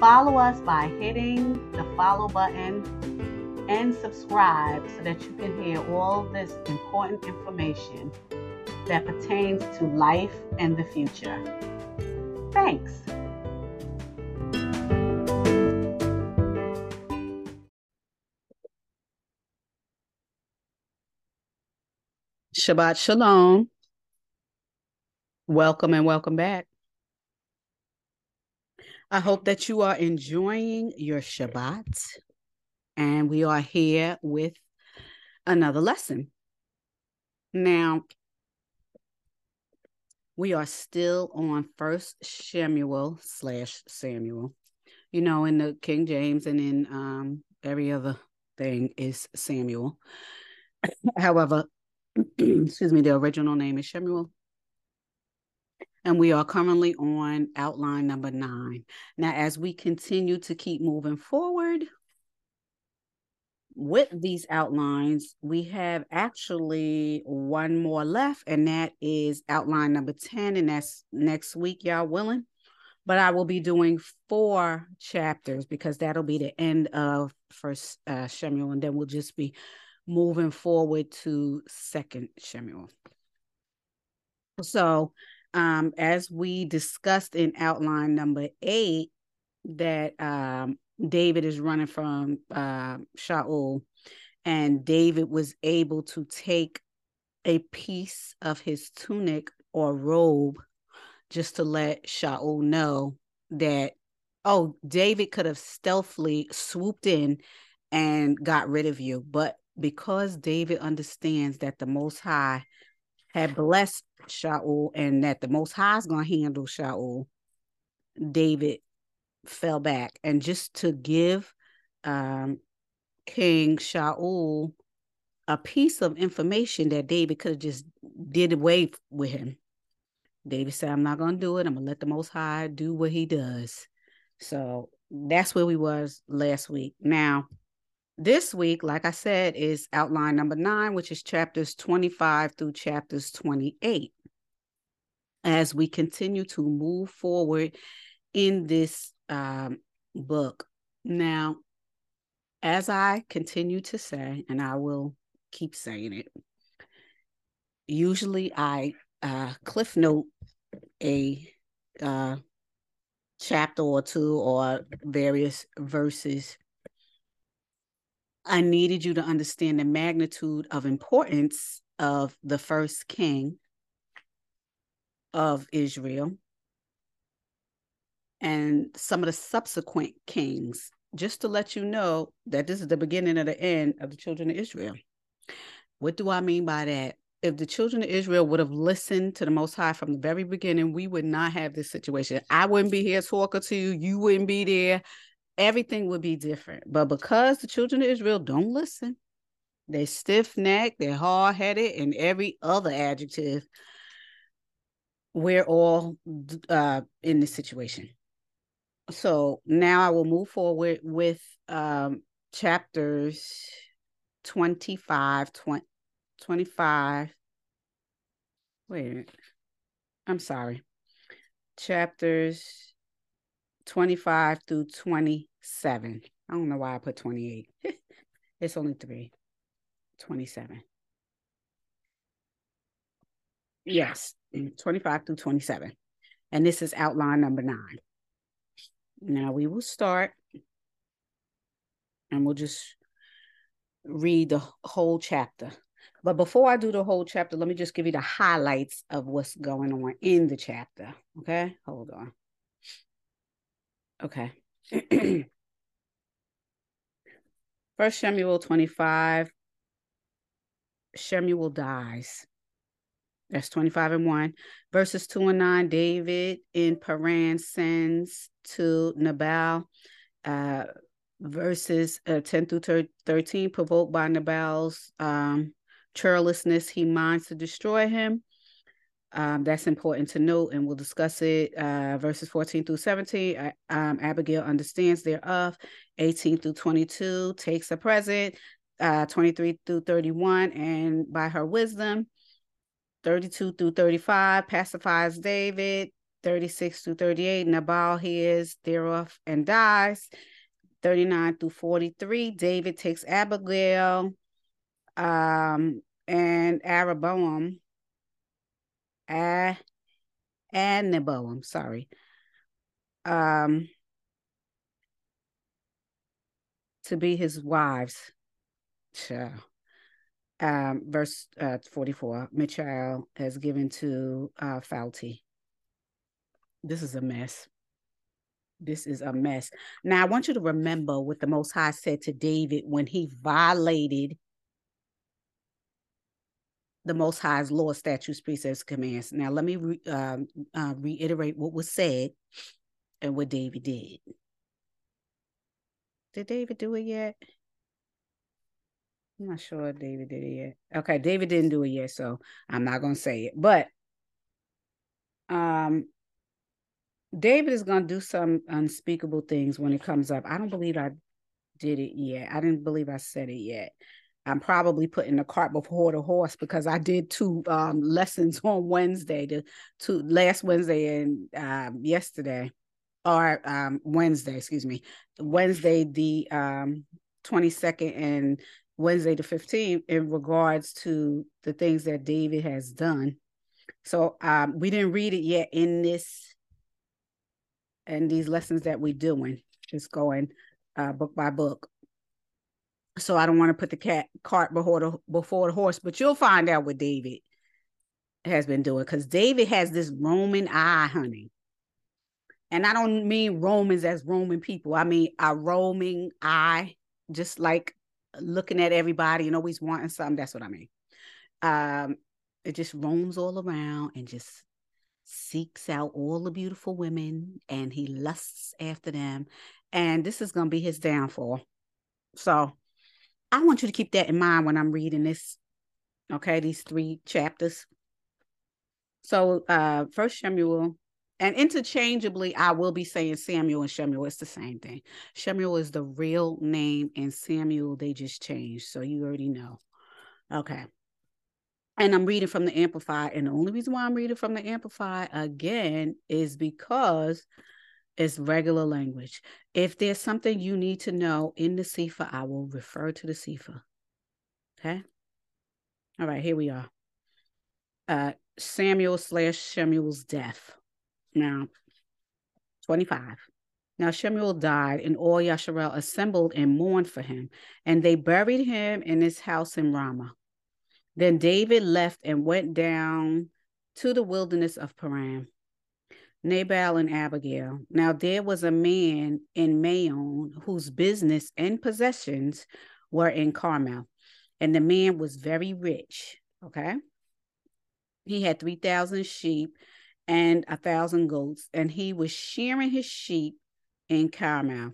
Follow us by hitting the follow button and subscribe so that you can hear all this important information that pertains to life and the future. Thanks. Shabbat Shalom. Welcome and welcome back. I hope that you are enjoying your Shabbat. And we are here with another lesson. Now, we are still on First Samuel slash Shemuel. You know, in the King James and in um, every other thing is Samuel. However, excuse me, the original name is Shemuel and we are currently on outline number nine. Now, as we continue to keep moving forward with these outlines, we have actually one more left, and that is outline number 10, and that's next week, y'all willing. But I will be doing four chapters because that'll be the end of first uh, Samuel, and then we'll just be moving forward to second Samuel. So um, as we discussed in outline number eight, that um, David is running from uh, Shaul, and David was able to take a piece of his tunic or robe just to let Shaul know that, oh, David could have stealthily swooped in and got rid of you. But because David understands that the Most High had blessed Shaul and that the Most High is going to handle Shaul, David fell back. And just to give um, King Shaul a piece of information that David could have just did away with him. David said, I'm not going to do it. I'm going to let the Most High do what he does. So that's where we was last week. Now, this week, like I said, is outline number nine, which is chapters 25 through chapters 28. As we continue to move forward in this um, book. Now, as I continue to say, and I will keep saying it, usually I uh, cliff note a uh, chapter or two or various verses I needed you to understand the magnitude of importance of the first king of Israel and some of the subsequent kings, just to let you know that this is the beginning of the end of the children of Israel. What do I mean by that? If the children of Israel would have listened to the Most High from the very beginning, we would not have this situation. I wouldn't be here talking to you. You wouldn't be there everything would be different. But because the children of Israel don't listen, they stiff necked, they're hard headed, and every other adjective, we're all uh, in this situation. So now I will move forward with um, chapters 25, 20, 25. Wait a minute. I'm sorry. Chapters 25 through 27. I don't know why I put 28. it's only three. 27. Yes, 25 through 27. And this is outline number nine. Now we will start and we'll just read the whole chapter. But before I do the whole chapter, let me just give you the highlights of what's going on in the chapter. Okay, hold on. Okay. First Samuel 25. Samuel dies. That's 25 and 1. Verses 2 and 9. David in Paran sends to Nabal, uh, verses uh, 10 through 13, provoked by Nabal's um, churlishness, he minds to destroy him. Um, that's important to note, and we'll discuss it. Uh, verses 14 through 17, uh, um, Abigail understands thereof. 18 through 22 takes a present. Uh, 23 through 31, and by her wisdom, 32 through 35 pacifies David. 36 through 38, Nabal hears thereof and dies. 39 through 43, David takes Abigail um, and Araboam, ah, and Neboam, sorry, um, to be his wives. Um, verse uh, 44, Michal has given to uh, Phalti. This is a mess. This is a mess. Now, I want you to remember what the Most High said to David when he violated the Most High's law, statutes, precepts, commands. Now, let me re, um, uh, reiterate what was said and what David did. Did David do it yet? I'm not sure David did it yet. Okay, David didn't do it yet, so I'm not gonna say it. But um David is to do some unspeakable things when it comes up. I don't believe I did it yet. I didn't believe I said it yet. I'm probably putting the cart before the horse because I did two um, lessons on Wednesday, the two last Wednesday and um, yesterday, or um, Wednesday, excuse me, Wednesday the um, 22nd and Wednesday the 15th in regards to the things that David has done. So um, we didn't read it yet in this and these lessons that we're doing, just going uh, book by book. So I don't want to put the cat cart before the before the horse, but you'll find out what David has been doing because David has this Roman eye, honey. And I don't mean Romans as Roman people. I mean a roaming eye, just like looking at everybody and always wanting something. That's what I mean. Um, it just roams all around and just seeks out all the beautiful women and he lusts after them. And this is going to be his downfall. So I want you to keep that in mind when I'm reading this. Okay, these three chapters. So uh first Shemuel and interchangeably, I will be saying Samuel and Shemuel. It's the same thing. Shemuel is the real name, and Samuel, they just changed. So you already know. Okay and I'm reading from the Amplified. And the only reason why I'm reading from the Amplified again is because it's regular language. If there's something you need to know in the Sefer, I will refer to the Sefer. Okay. All right, here we are. Uh, Samuel slash Shemuel's death. Now, 25. Now Shemuel died, and all Yasharel assembled and mourned for him, and they buried him in his house in Ramah. Then David left and went down to the wilderness of Paran. Nabal and Abigail. Now there was a man in Maon whose business and possessions were in Carmel, and the man was very rich. Okay. He had 3,000 sheep and a thousand goats, and he was shearing his sheep in Carmel.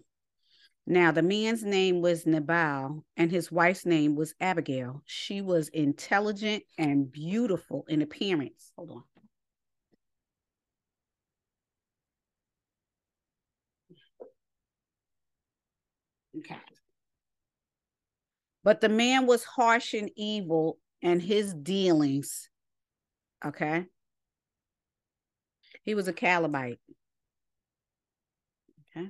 Now, the man's name was Nabal, and his wife's name was Abigail. She was intelligent and beautiful in appearance. Hold on. Okay. But the man was harsh and evil, and his dealings, okay? He was a Calebite. Okay.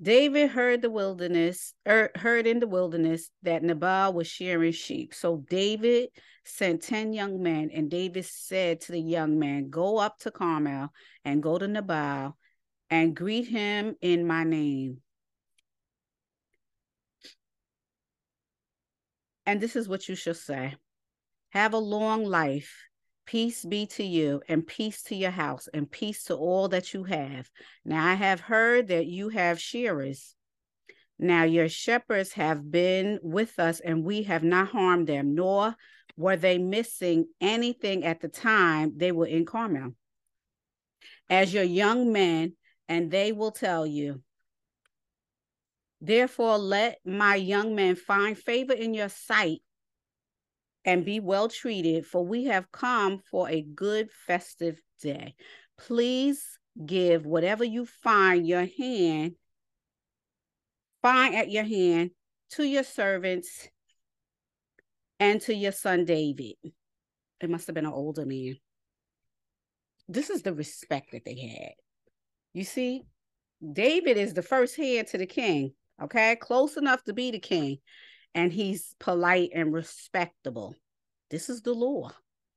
David heard the wilderness, er, heard in the wilderness that Nabal was shearing sheep. So David sent 10 young men, and David said to the young man, Go up to Carmel and go to Nabal and greet him in my name. And this is what you shall say Have a long life Peace be to you, and peace to your house, and peace to all that you have. Now I have heard that you have shearers. Now your shepherds have been with us, and we have not harmed them, nor were they missing anything at the time they were in Carmel. As your young men, and they will tell you. Therefore, let my young men find favor in your sight and be well treated, for we have come for a good festive day. Please give whatever you find your hand, find at your hand to your servants and to your son David. It must have been an older man. This is the respect that they had. You see, David is the first hand to the king, okay? Close enough to be the king. And he's polite and respectable. This is the law.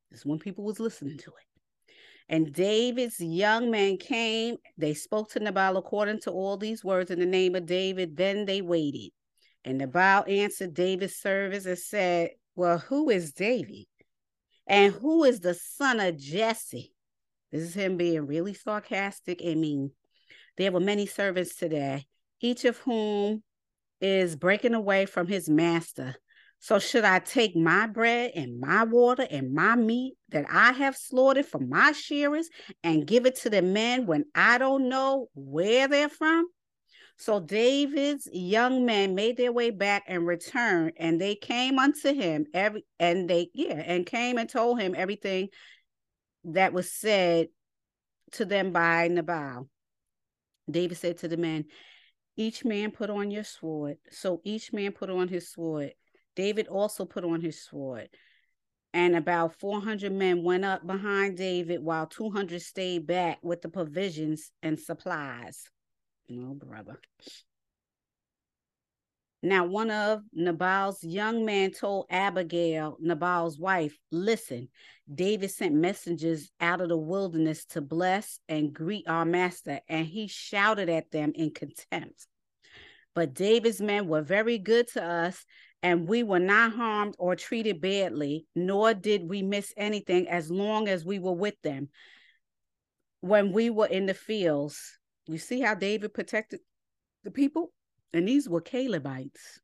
This is when people was listening to it. And David's young men came. They spoke to Nabal according to all these words in the name of David. Then they waited. And Nabal answered David's servants and said, Well, who is David? And who is the son of Jesse? This is him being really sarcastic and mean. There were many servants today, each of whom is breaking away from his master. So should I take my bread and my water and my meat that I have slaughtered for my shearers and give it to the men when I don't know where they're from? So David's young men made their way back and returned, and they came unto him every and they yeah and came and told him everything that was said to them by Nabal. David said to the men, Each man put on your sword. So each man put on his sword. David also put on his sword. And about 400 men went up behind David while 200 stayed back with the provisions and supplies. No, brother. Now, one of Nabal's young men told Abigail, Nabal's wife, Listen, David sent messengers out of the wilderness to bless and greet our master, and he shouted at them in contempt. But David's men were very good to us, and we were not harmed or treated badly, nor did we miss anything as long as we were with them. When we were in the fields, you see how David protected the people? And these were Calebites,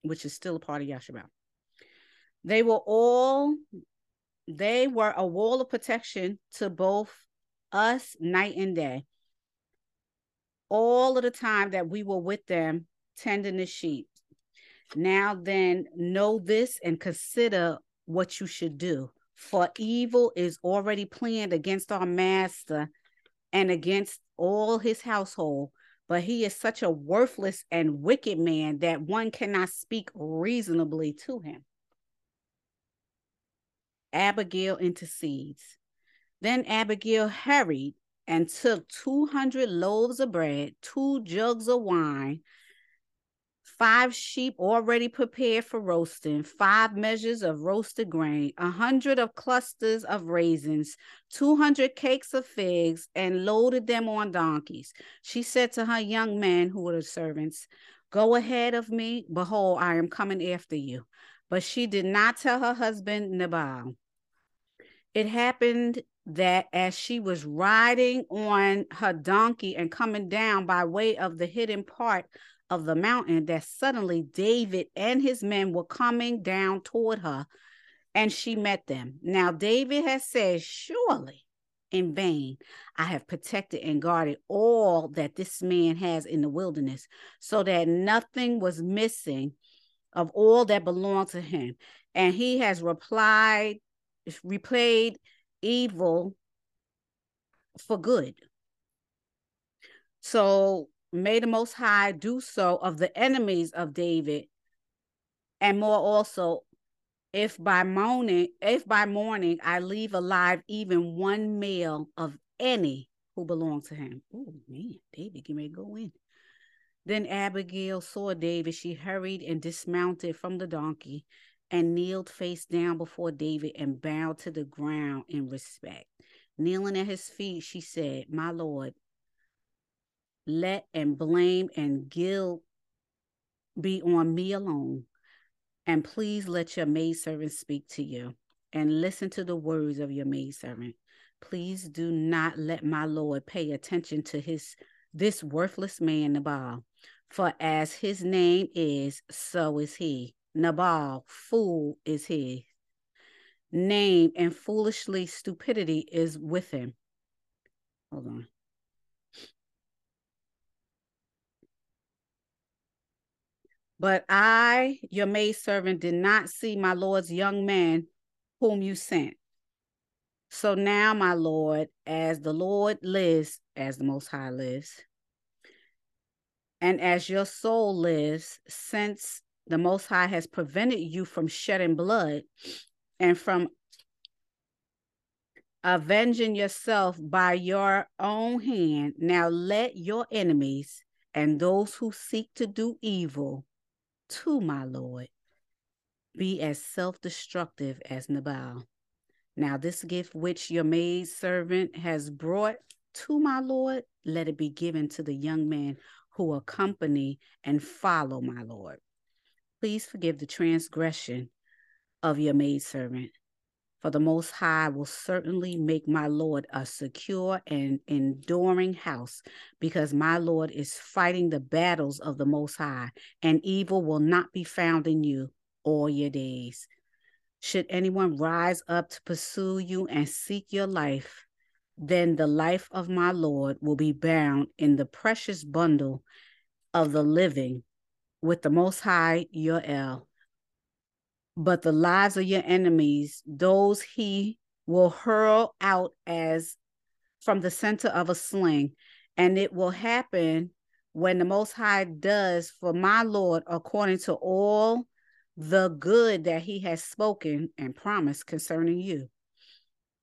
which is still a part of Yasharal. They were all, they were a wall of protection to both us night and day. All of the time that we were with them, tending the sheep. Now then, know this and consider what you should do. For evil is already planned against our master and against all his household, but he is such a worthless and wicked man that one cannot speak reasonably to him. Abigail intercedes. Then Abigail hurried and took 200 loaves of bread, two jugs of wine, five sheep already prepared for roasting, five measures of roasted grain, a hundred of clusters of raisins, two hundred cakes of figs, and loaded them on donkeys. She said to her young men, who were the servants, Go ahead of me, behold, I am coming after you. But she did not tell her husband Nabal. It happened that as she was riding on her donkey and coming down by way of the hidden part of the mountain that suddenly David and his men were coming down toward her, and she met them. Now, David has said, Surely in vain I have protected and guarded all that this man has in the wilderness, so that nothing was missing of all that belonged to him. And he has replied, replayed evil for good. So may the Most High do so of the enemies of David, and more also, if by morning, if by morning I leave alive even one male of any who belong to him. Oh man, David, you may go in. Then Abigail saw David. She hurried and dismounted from the donkey and kneeled face down before David and bowed to the ground in respect. Kneeling at his feet, she said, My Lord, let and blame and guilt be on me alone. And please let your maidservant speak to you and listen to the words of your maidservant. Please do not let my Lord pay attention to his this worthless man Nabal. For as his name is, so is he. Nabal, fool is he. Name and foolishly stupidity is with him. Hold on. But I, your maidservant, did not see my Lord's young man whom you sent. So now, my Lord, as the Lord lives, as the Most High lives, and as your soul lives, since the Most High has prevented you from shedding blood and from avenging yourself by your own hand, now let your enemies and those who seek to do evil to my Lord be as self destructive as Nabal. Now, this gift which your maid servant has brought to my Lord, let it be given to the young man who accompany and follow my Lord. Please forgive the transgression of your maidservant, for the Most High will certainly make my Lord a secure and enduring house, because my Lord is fighting the battles of the Most High, and evil will not be found in you all your days. Should anyone rise up to pursue you and seek your life, then the life of my Lord will be bound in the precious bundle of the living with the Most High, your El. But the lives of your enemies, those he will hurl out as from the center of a sling. And it will happen when the Most High does for my Lord according to all the good that he has spoken and promised concerning you,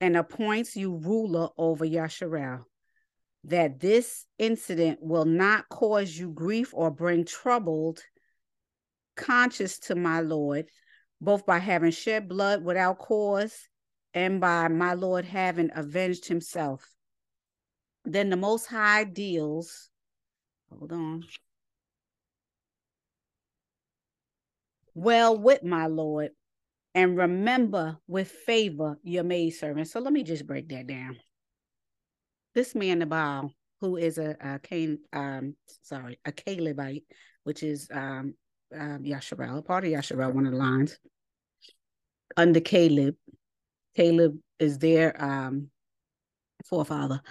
and appoints you ruler over Yasharel, that this incident will not cause you grief or bring troubled conscience to my Lord, both by having shed blood without cause and by my Lord having avenged himself. Then the Most High deals, hold on. well with my Lord, and remember with favor your maidservant. So let me just break that down. This man Nabal, who is a, a Cain, um, sorry, a Calebite, which is um, um Yasharel, part of Yasharel, one of the lines under Caleb. Caleb is their um forefather.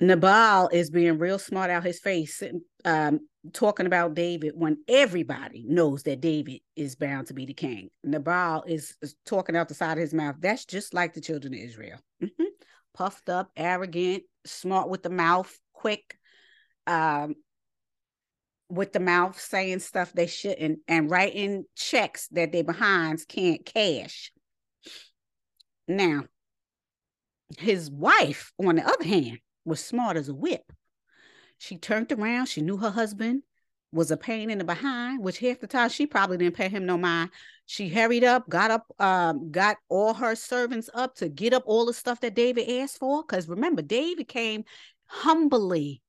Nabal is being real smart out his face, um, talking about David when everybody knows that David is bound to be the king. Nabal is, talking out the side of his mouth. That's just like the children of Israel. Mm-hmm. Puffed up, arrogant, smart with the mouth, quick, um, with the mouth saying stuff they shouldn't, and writing checks that their behinds can't cash. Now, his wife, on the other hand, was smart as a whip. She turned around. She knew her husband was a pain in the behind, which half the time she probably didn't pay him no mind. She hurried up, got up, um, got all her servants up to get up all the stuff that David asked for. Because remember, David came humbly.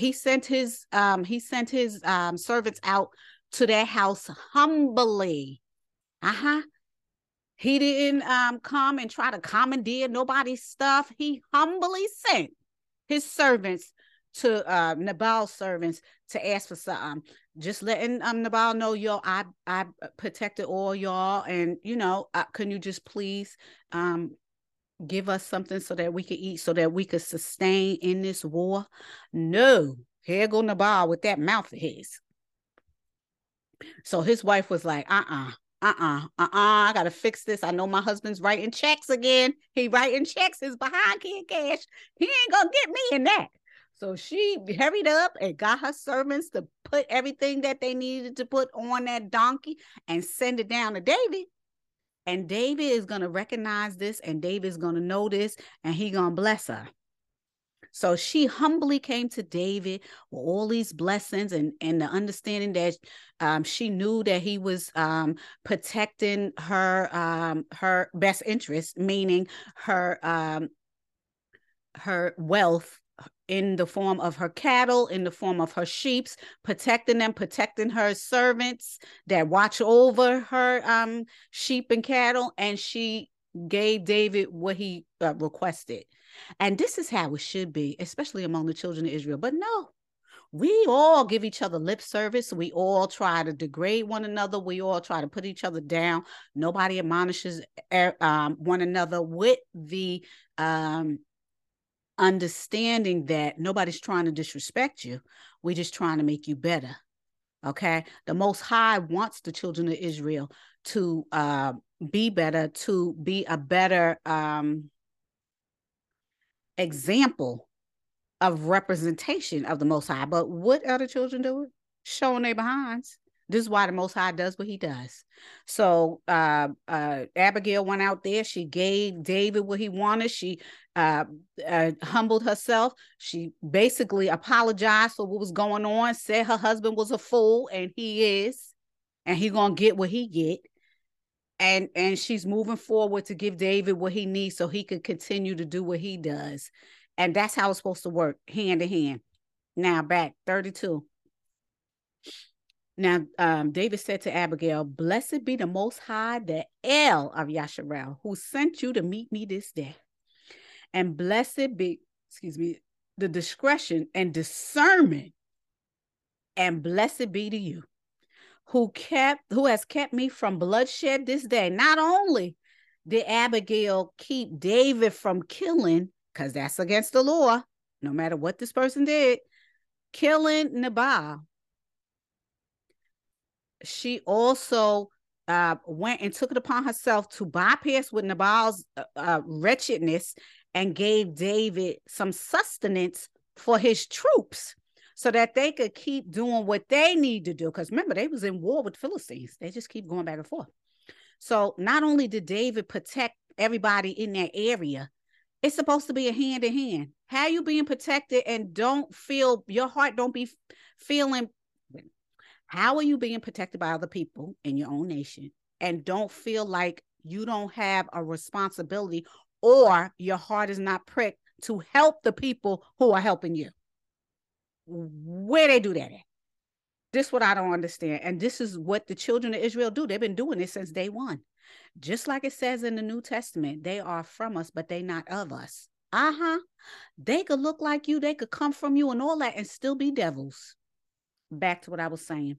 He sent his um, he sent his um servants out to their house humbly. Uh-huh. He didn't um come and try to commandeer nobody's stuff. He humbly sent his servants to uh, Nabal's servants to ask for something. Just letting um Nabal know, yo, I I protected all y'all, and you know, uh, can you just please um give us something so that we could eat, so that we could sustain in this war? No, here go Nabal with that mouth of his. So his wife was like, uh uh-uh, uh, uh-uh, uh-uh, I gotta fix this. I know my husband's writing checks again. He writing checks, his behind can't cash. He ain't gonna get me in that. So she hurried up and got her servants to put everything that they needed to put on that donkey and send it down to David. And David is gonna recognize this, and David's gonna know this, and he gonna bless her. So she humbly came to David with all these blessings and, and the understanding that um, she knew that he was um, protecting her um, her best interest, meaning her um, her wealth in the form of her cattle, in the form of her sheeps, protecting them, protecting her servants that watch over her um, sheep and cattle, and she gave David what he uh, requested. And this is how it should be, especially among the children of Israel. But no, we all give each other lip service. We all try to degrade one another. We all try to put each other down. Nobody admonishes eh, um, one another with the um, understanding that nobody's trying to disrespect you. We're just trying to make you better. Okay. The Most High wants the children of Israel to uh, be better, to be a better um, example of representation of the Most High. But what other children do it? Showing their behinds. This is why the Most High does what he does. So uh, uh, Abigail went out there. She gave David what he wanted. She uh, uh, humbled herself. She basically apologized for what was going on, said her husband was a fool, and he is, and he gonna get what he get. And and she's moving forward to give David what he needs so he can continue to do what he does. And that's how it's supposed to work, hand in hand. Now back 32. Now, um, David said to Abigail, Blessed be the Most High, the El of Yasharel, who sent you to meet me this day. And blessed be, excuse me, the discretion and discernment, and blessed be to you, who kept, who has kept me from bloodshed this day. Not only did Abigail keep David from killing, because that's against the law, no matter what this person did, killing Nabal she also uh, went and took it upon herself to bypass with Nabal's uh, uh, wretchedness and gave David some sustenance for his troops so that they could keep doing what they need to do. Because remember, they was in war with Philistines. They just keep going back and forth. So not only did David protect everybody in that area, it's supposed to be a hand in hand. How you being protected and don't feel your heart don't be feeling how are you being protected by other people in your own nation and don't feel like you don't have a responsibility or your heart is not pricked to help the people who are helping you? Where they do that at? This is what I don't understand. And this is what the children of Israel do. They've been doing this since day one. Just like it says in the New Testament, they are from us, but they not of us. Uh-huh. They could look like you, they could come from you and all that and still be devils back to what I was saying.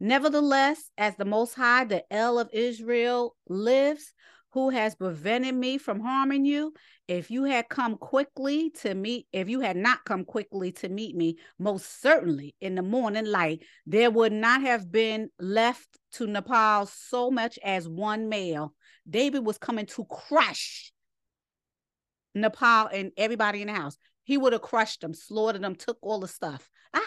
Nevertheless, as the Most High, the El of Israel lives, who has prevented me from harming you, if you had come quickly to meet, if you had not come quickly to meet me, most certainly in the morning light, there would not have been left to Nabal so much as one male. David was coming to crush Nabal and everybody in the house. He would have crushed them, slaughtered them, took all the stuff. Ah,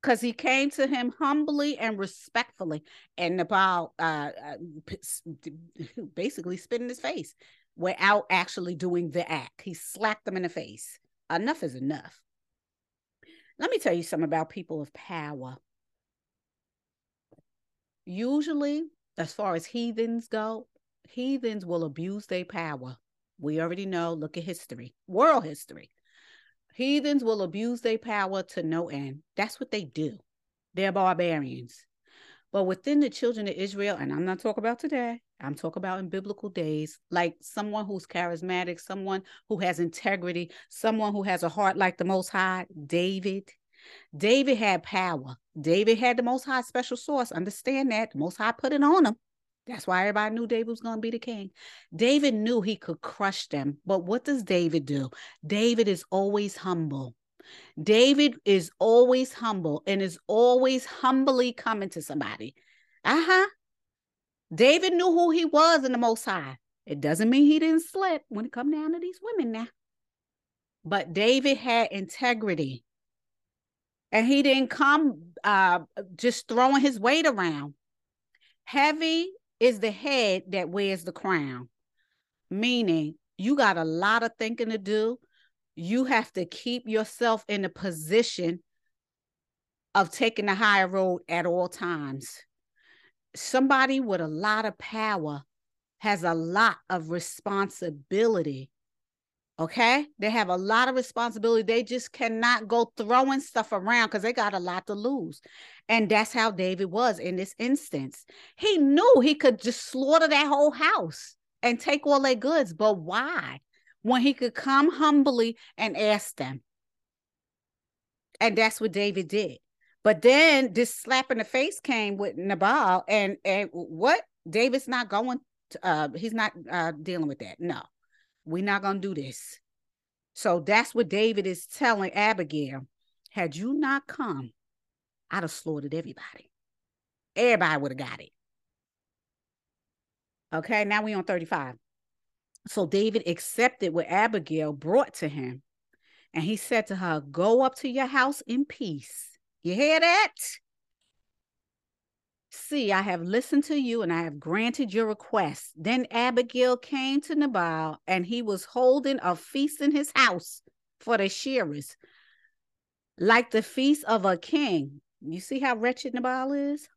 Because he came to him humbly and respectfully and Nabal uh, uh basically spit in his face without actually doing the act. He slapped them in the face. Enough is enough. Let me tell you something about people of power. Usually, as far as heathens go, heathens will abuse their power. We already know, look at history, world history. Heathens will abuse their power to no end. That's what they do. They're barbarians. But within the children of Israel, and I'm not talking about today, I'm talking about in biblical days, like someone who's charismatic, someone who has integrity, someone who has a heart like the Most High, David. David had power. David had the Most High special sauce. Understand that. The Most High put it on him. That's why everybody knew David was going to be the king. David knew he could crush them. But what does David do? David is always humble. David is always humble and is always humbly coming to somebody. Uh huh. David knew who he was in the Most High. It doesn't mean he didn't slip when it come down to these women now. But David had integrity. And he didn't come uh, just throwing his weight around. Heavy is the head that wears the crown, meaning you got a lot of thinking to do. You have to keep yourself in a position of taking the higher road at all times. Somebody with a lot of power has a lot of responsibility Okay. They have a lot of responsibility. They just cannot go throwing stuff around because they got a lot to lose. And that's how David was in this instance. He knew he could just slaughter that whole house and take all their goods. But why? When he could come humbly and ask them. And that's what David did. But then this slap in the face came with Nabal, and and what David's not going. To, uh, he's not uh, dealing with that. No, we're not going to do this. So that's what David is telling Abigail. Had you not come I'd have slaughtered everybody. Everybody would have got it. Okay, now we on 35. So David accepted what Abigail brought to him. And he said to her, Go up to your house in peace. You hear that? See, I have listened to you and I have granted your request. Then Abigail came to Nabal and he was holding a feast in his house for the shearers, like the feast of a king. You see how wretched Nabal is?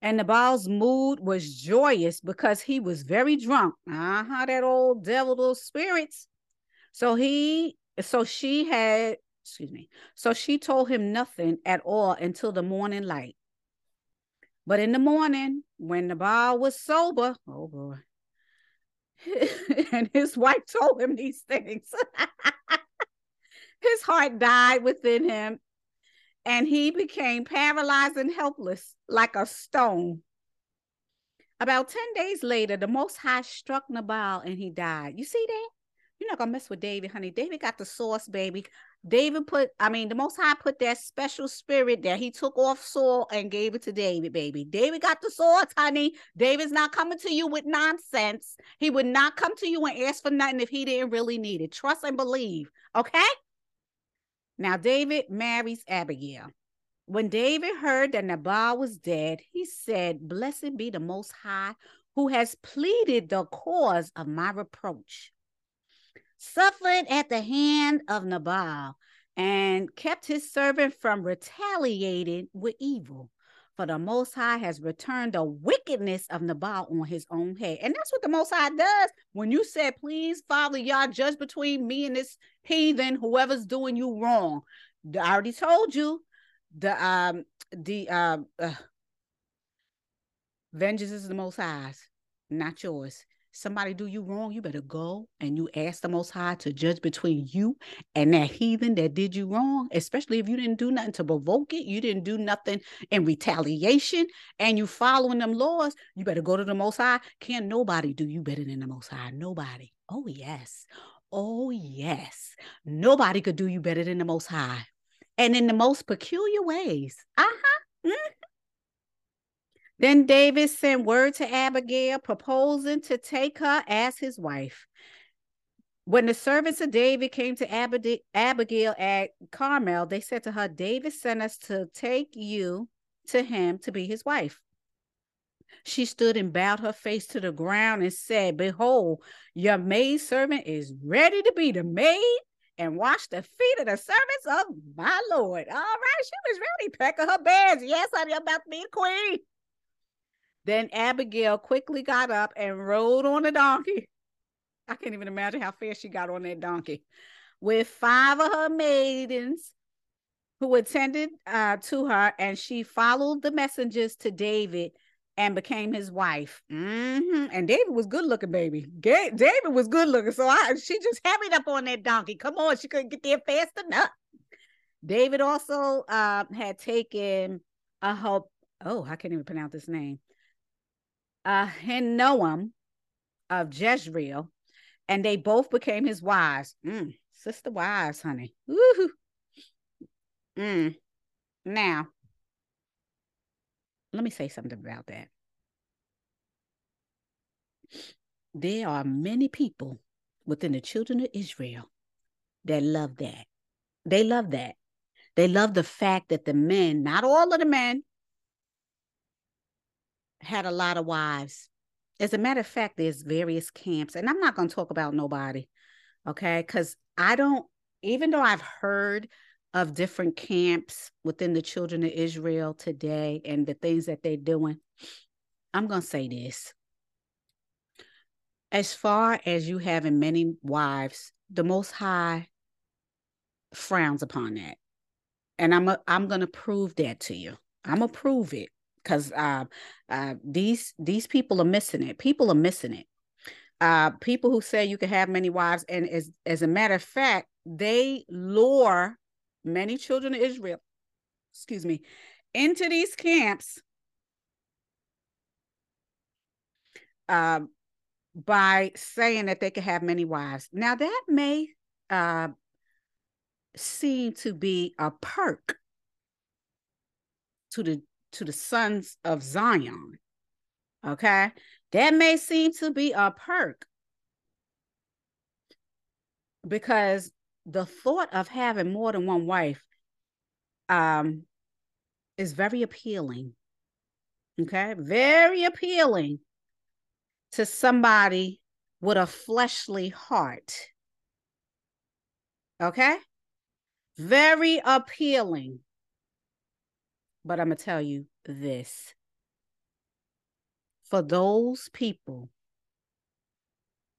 And Nabal's mood was joyous because he was very drunk. Uh-huh, that old devil, those spirits. So he, so she had, excuse me, so she told him nothing at all until the morning light. But in the morning, when Nabal was sober, oh boy, and his wife told him these things, his heart died within him and he became paralyzed and helpless like a stone. About 10 days later, the Most High struck Nabal and he died. You see that? You're not going to mess with David, honey. David got the source, baby. David put, I mean, the Most High put that special spirit that he took off Saul and gave it to David, baby. David got the source, honey. David's not coming to you with nonsense. He would not come to you and ask for nothing if he didn't really need it. Trust and believe, okay? Now, David marries Abigail. When David heard that Nabal was dead, he said, Blessed be the Most High who has pleaded the cause of my reproach, suffered at the hand of Nabal, and kept his servant from retaliating with evil. For the Most High has returned the wickedness of Nabal on his own head. And that's what the Most High does. When you said, Please, Father, y'all judge between me and this heathen, whoever's doing you wrong. I already told you the um the um uh, vengeance is the most high's, not yours somebody do you wrong, you better go and you ask the Most High to judge between you and that heathen that did you wrong, especially if you didn't do nothing to provoke it, you didn't do nothing in retaliation, and you following them laws, you better go to the Most High. Can't nobody do you better than the Most High. Nobody. Oh, yes. Oh, yes. Nobody could do you better than the Most High. And in the most peculiar ways. Uh huh. Mm-hmm. Then David sent word to Abigail, proposing to take her as his wife. When the servants of David came to Abigail at Carmel, they said to her, David sent us to take you to him to be his wife. She stood and bowed her face to the ground and said, Behold, your maid servant is ready to be the maid and wash the feet of the servants of my Lord. All right, she was really packing her bags. Yes, I'm about to be the queen. Then Abigail quickly got up and rode on a donkey. I can't even imagine how fast she got on that donkey with five of her maidens who attended uh, to her, and she followed the messengers to David and became his wife. Mm-hmm. And David was good looking, baby. David was good looking, so I she just hurried up on that donkey. Come on, she couldn't get there fast enough. David also uh, had taken a hope. Oh, I can't even pronounce this name uh, of Jezreel, and they both became his wives. Mm, sister wives, honey. Mm. Now, let me say something about that. There are many people within the children of Israel that love that. They love that. They love the fact that the men, not all of the men, had a lot of wives. As a matter of fact, there's various camps, and I'm not going to talk about nobody, okay? Because I don't, even though I've heard of different camps within the children of Israel today and the things that they're doing, I'm going to say this. As far as you having many wives, the Most High frowns upon that. And I'm a, I'm going to prove that to you. I'm going to prove it because uh, uh, these these people are missing it. People are missing it. Uh, people who say you can have many wives, and as as a matter of fact, they lure many children of Israel, excuse me, into these camps uh, by saying that they can have many wives. Now that may uh, seem to be a perk to the to the sons of Zion. Okay, that may seem to be a perk because the thought of having more than one wife um is very appealing. Okay, very appealing to somebody with a fleshly heart. Okay, very appealing. But I'm going to tell you this for those people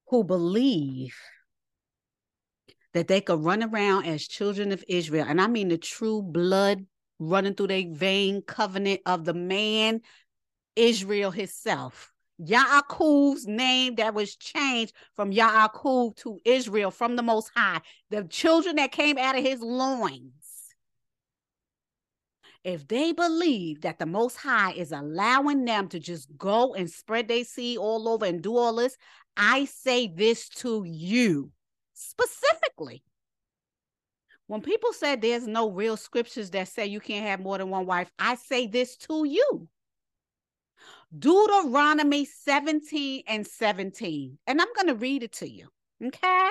who believe that they could run around as children of Israel, and I mean the true blood running through their vein covenant of the man Israel himself. Yaakov's name that was changed from Yaakov to Israel from the Most High, the children that came out of his loins. If they believe that the Most High is allowing them to just go and spread their seed all over and do all this, I say this to you specifically. When people say there's no real scriptures that say you can't have more than one wife, I say this to you. Deuteronomy 17 and 17. And I'm going to read it to you. Okay.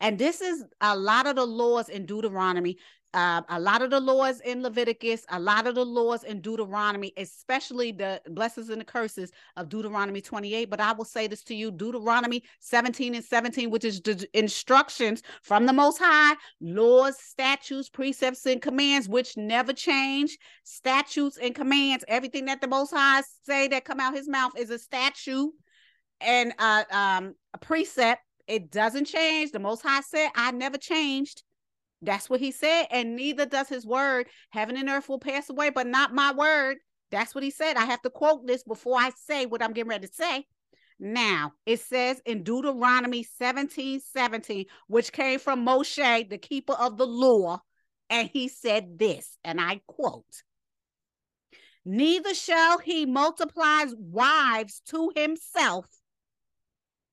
And this is a lot of the laws in Deuteronomy uh, a lot of the laws in Leviticus, a lot of the laws in Deuteronomy, especially the blessings and the curses of Deuteronomy 28. But I will say this to you Deuteronomy 17 and 17, which is the instructions from the Most High, laws, statutes, precepts, and commands, which never change. Statutes and commands, everything that the Most High say that come out his mouth is a statute and uh, um, a precept. It doesn't change. The Most High said, I never changed. That's what he said. And neither does his word. Heaven and earth will pass away, but not my word. That's what he said. I have to quote this before I say what I'm getting ready to say. Now, it says in Deuteronomy 17 17, which came from Moshe, the keeper of the law, and he said this, and I quote Neither shall he multiply wives to himself,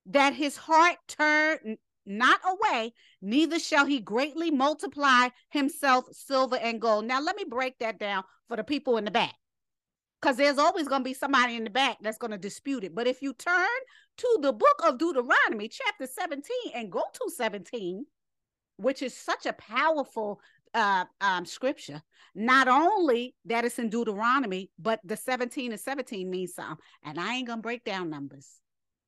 that his heart turn not away, neither shall he greatly multiply himself silver and gold. Now, let me break that down for the people in the back. Because there's always going to be somebody in the back that's going to dispute it. But if you turn to the book of Deuteronomy, chapter 17, and go to 17, which is such a powerful uh, um, scripture, not only that it's in Deuteronomy, but the 17 and 17 means something. And I ain't going to break down numbers,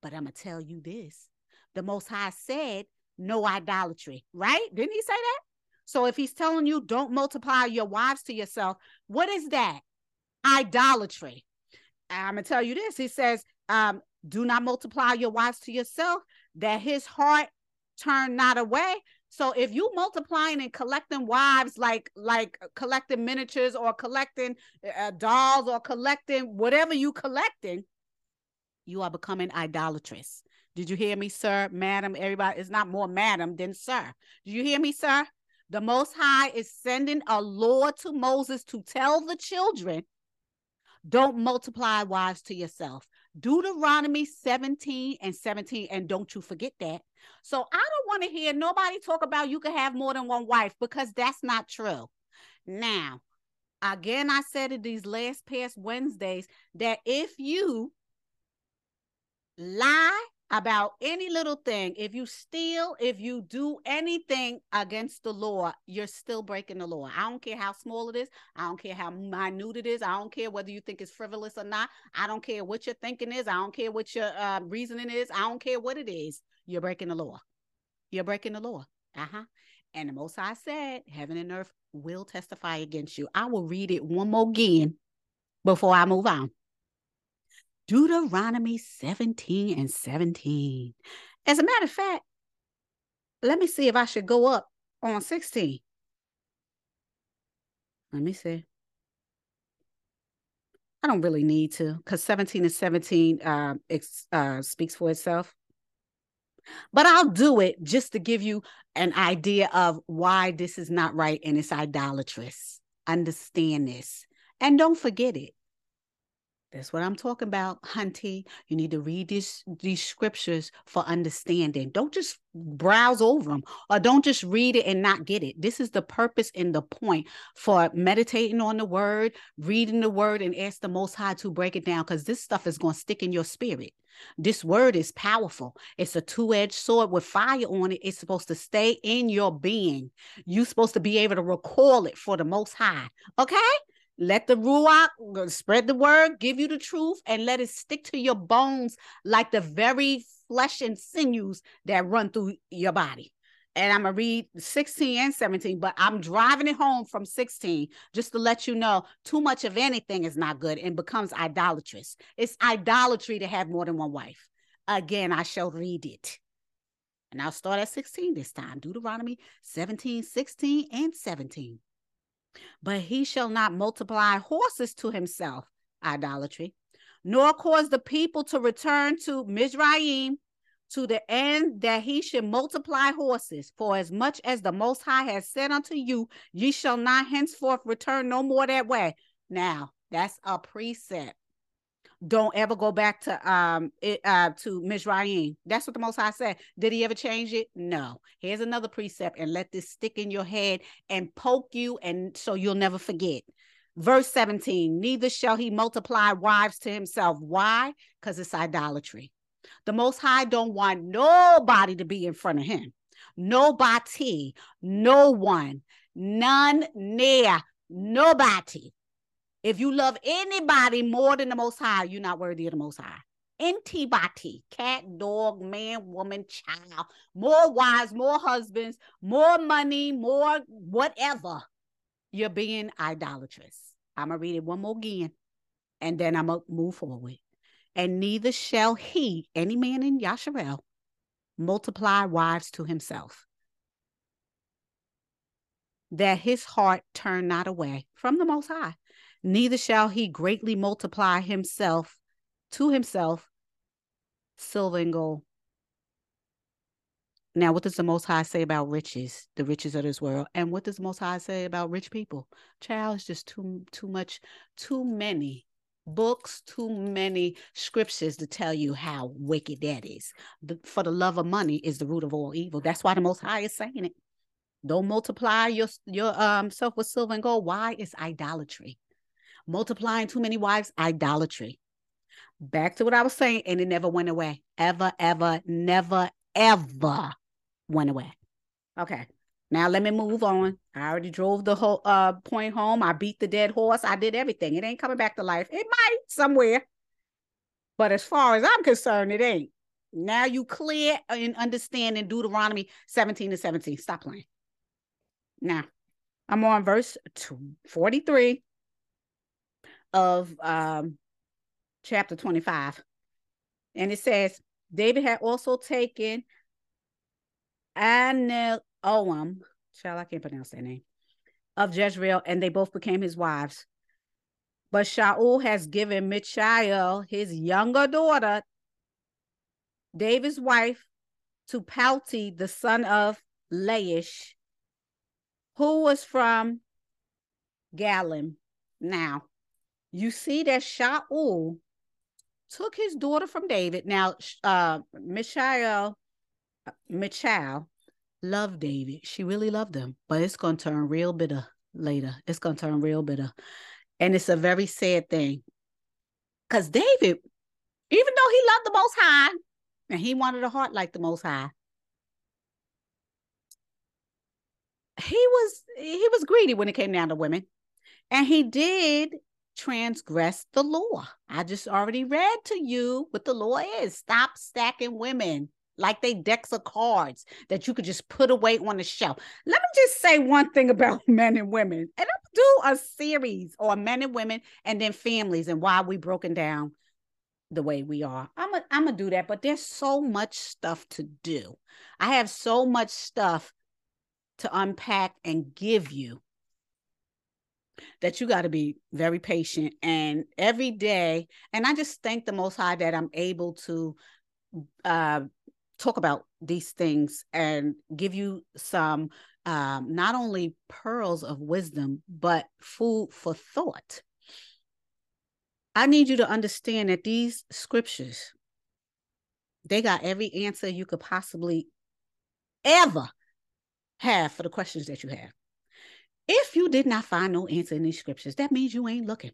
but I'm going to tell you this the Most High said, no idolatry, right? Didn't he say that? So if he's telling you don't multiply your wives to yourself, what is that? Idolatry. I'm gonna tell you this. He says, um, do not multiply your wives to yourself, that his heart turn not away. So if you multiplying and collecting wives like like collecting miniatures or collecting uh, dolls or collecting whatever you collecting, you are becoming idolatrous. Did you hear me, sir, madam? Everybody, it's not more madam than sir. Did you hear me, sir? The Most High is sending a law to Moses to tell the children don't multiply wives to yourself. Deuteronomy 17 and 17. And don't you forget that. So I don't want to hear nobody talk about you can have more than one wife because that's not true. Now, again, I said it these last past Wednesdays that if you lie about any little thing, if you steal, if you do anything against the law, you're still breaking the law. I don't care how small it is. I don't care how minute it is. I don't care whether you think it's frivolous or not. I don't care what your thinking is. I don't care what your uh, reasoning is. I don't care what it is. You're breaking the law. You're breaking the law. Uh huh. And the Most High said, Heaven and earth will testify against you. I will read it one more again before I move on. Deuteronomy 17 and 17. As a matter of fact, let me see if I should go up on 16. Let me see. I don't really need to because 17 and 17 uh, uh, speaks for itself. But I'll do it just to give you an idea of why this is not right and it's idolatrous. Understand this. And don't forget it. That's what I'm talking about, Hunty. You need to read these these scriptures for understanding. Don't just browse over them or don't just read it and not get it. This is the purpose and the point for meditating on the word, reading the word, and ask the most high to break it down because this stuff is going to stick in your spirit. This word is powerful. It's a two-edged sword with fire on it. It's supposed to stay in your being. You're supposed to be able to recall it for the most high. Okay? Let the Ruach spread the word, give you the truth, and let it stick to your bones like the very flesh and sinews that run through your body. And I'm going to read 16 and 17, but I'm driving it home from 16 just to let you know too much of anything is not good and becomes idolatrous. It's idolatry to have more than one wife. Again, I shall read it. And I'll start at 16 this time Deuteronomy 17, 16, and 17 but he shall not multiply horses to himself, idolatry, nor cause the people to return to Mizraim to the end that he should multiply horses. For as much as the Most High has said unto you, ye shall not henceforth return no more that way. Now, that's a precept don't ever go back to um it, uh to Mizraim. That's what the Most High said. Did he ever change it? No. Here's another precept, and let this stick in your head and poke you, and so you'll never forget. Verse 17, neither shall he multiply wives to himself. Why? Because it's idolatry. The Most High don't want nobody to be in front of him. Nobody, no one, none near, nobody. If you love anybody more than the Most High, you're not worthy of the Most High. Antibody, cat, dog, man, woman, child, more wives, more husbands, more money, more whatever. You're being idolatrous. I'm going to read it one more again and then I'm going to move forward. And neither shall he, any man in Yasharel, multiply wives to himself, that his heart turn not away from the Most High neither shall he greatly multiply himself to himself silver and gold. Now, what does the Most High say about riches, the riches of this world? And what does the Most High say about rich people? Child, it's just too too much, too many books, too many scriptures to tell you how wicked that is. The, for the love of money is the root of all evil. That's why the Most High is saying it. Don't multiply your your um self with silver and gold. Why? It's idolatry multiplying too many wives, idolatry. Back to what I was saying, and it never went away. Ever, ever, never, ever went away. Okay. Now let me move on. I already drove the whole uh point home. I beat the dead horse. I did everything. It ain't coming back to life. It might somewhere. But as far as I'm concerned, it ain't. Now you clear in understanding Deuteronomy 17 to 17. Stop playing. Now, I'm on verse 43 of um, chapter 25. And it says, David had also taken Anoam, child, I can't pronounce that name, of Jezreel, and they both became his wives. But Shaul has given Michal, his younger daughter, David's wife, to Palti, the son of Laish, who was from Galim. Now, you see that Shaul took his daughter from David. Now, uh, Michal, uh, Michal loved David. She really loved him, but it's going to turn real bitter later. It's going to turn real bitter. And it's a very sad thing. Because David, even though he loved the Most High, and he wanted a heart like the Most High, he was he was greedy when it came down to women. And he did transgress the law. I just already read to you what the law is. Stop stacking women like they decks of cards that you could just put away on the shelf. Let me just say one thing about men and women. And I'm do a series on men and women and then families and why we broken down the way we are. I'm gonna do that, but there's so much stuff to do. I have so much stuff to unpack and give you that you got to be very patient and every day and i just thank the most high that i'm able to uh, talk about these things and give you some um, not only pearls of wisdom but food for thought I need you to understand that these scriptures, they got every answer you could possibly ever have for the questions that you have. If you did not find no answer in these scriptures, that means you ain't looking.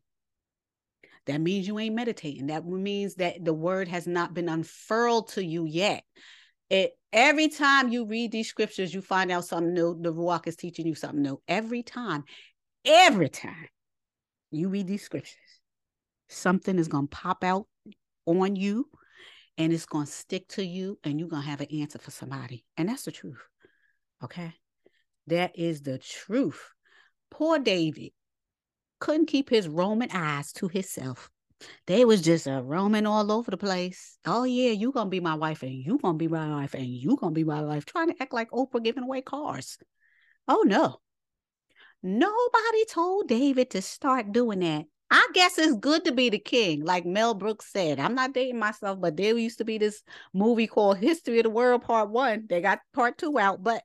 That means you ain't meditating. That means that the word has not been unfurled to you yet. It every time you read these scriptures, you find out something new. The Ruach is teaching you something new. Every time, every time you read these scriptures, something is gonna pop out on you and it's gonna stick to you, and you're gonna have an answer for somebody. And that's the truth. Okay. That is the truth. Poor David couldn't keep his Roman eyes to himself. They was just uh, roaming all over the place. Oh yeah, you gonna be my wife, and you gonna be my wife, and you gonna be my wife. Trying to act like Oprah giving away cars. Oh no, nobody told David to start doing that. I guess it's good to be the king, like Mel Brooks said. I'm not dating myself, but there used to be this movie called History of the World Part One. They got Part Two out, but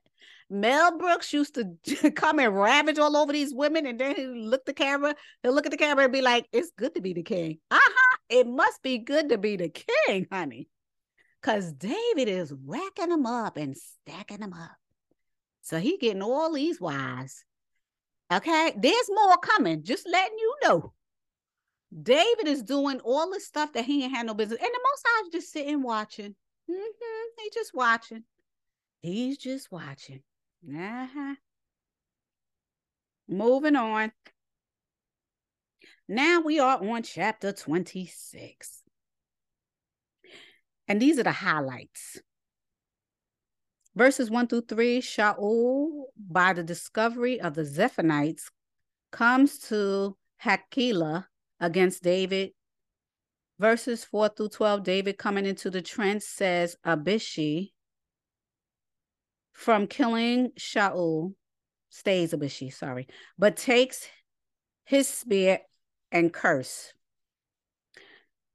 Mel Brooks used to come and ravage all over these women, and then he look the camera, he'll look at the camera and be like, "It's good to be the king." Uh-huh. It must be good to be the king, honey. Cause David is racking them up and stacking them up. So he getting all these wives. Okay, there's more coming. Just letting you know. David is doing all the stuff that he ain't had no business. And the most I was just sitting watching. Mm-hmm. He just watching. He's just watching. Uh-huh. Moving on. Now we are on chapter 26. And these are the highlights. Verses 1 through 3 Shaul, by the discovery of the Zephonites, comes to Hakilah against David. Verses 4 through 12 David coming into the trench says, Abishi, from killing Shaul, stays Abishi, sorry, but takes his spear and curse.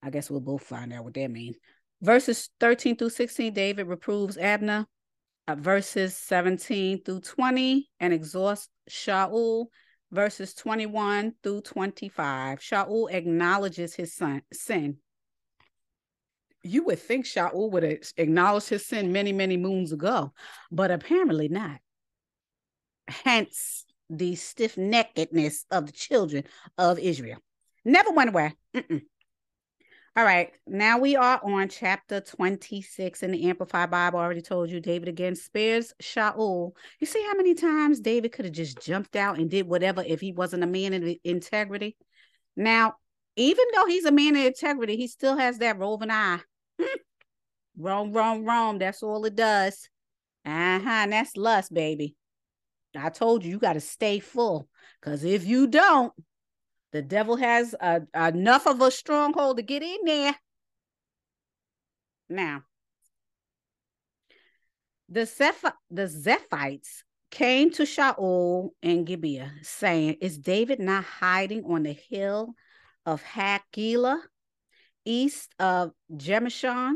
I guess we'll both find out what that means. Verses 13 through 16, David reproves Abner. Uh, verses 17 through 20, and exhausts Shaul. Verses 21 through 25, Shaul acknowledges his son, sin you would think Shaul would have acknowledged his sin many, many moons ago, but apparently not. Hence the stiff neckedness of the children of Israel. Never went away. Mm-mm. All right, now we are on chapter 26 in the Amplified Bible. I already told you David again spares Shaul. You see how many times David could have just jumped out and did whatever if he wasn't a man of integrity? Now, even though he's a man of integrity, he still has that roving eye wrong, wrong, wrong. That's all it does. Uh huh. And that's lust, baby. I told you, you got to stay full. Because if you don't, the devil has a, enough of a stronghold to get in there. Now, the, Zeph- the Zephites came to Shaul and Gibeah, saying, Is David not hiding on the hill of Hakilah? east of Jemishon,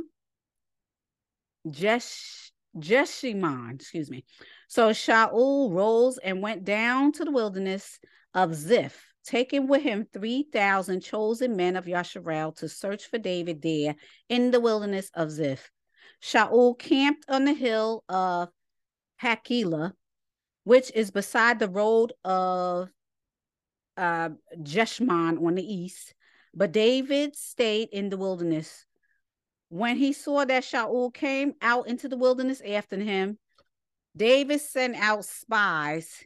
Jesh, Jeshimon, excuse me. So Shaul rose and went down to the wilderness of Ziph, taking with him 3,000 chosen men of Yasharel to search for David there in the wilderness of Ziph. Shaul camped on the hill of Hakilah, which is beside the road of uh, on the east, but David stayed in the wilderness. When he saw that Shaul came out into the wilderness after him, David sent out spies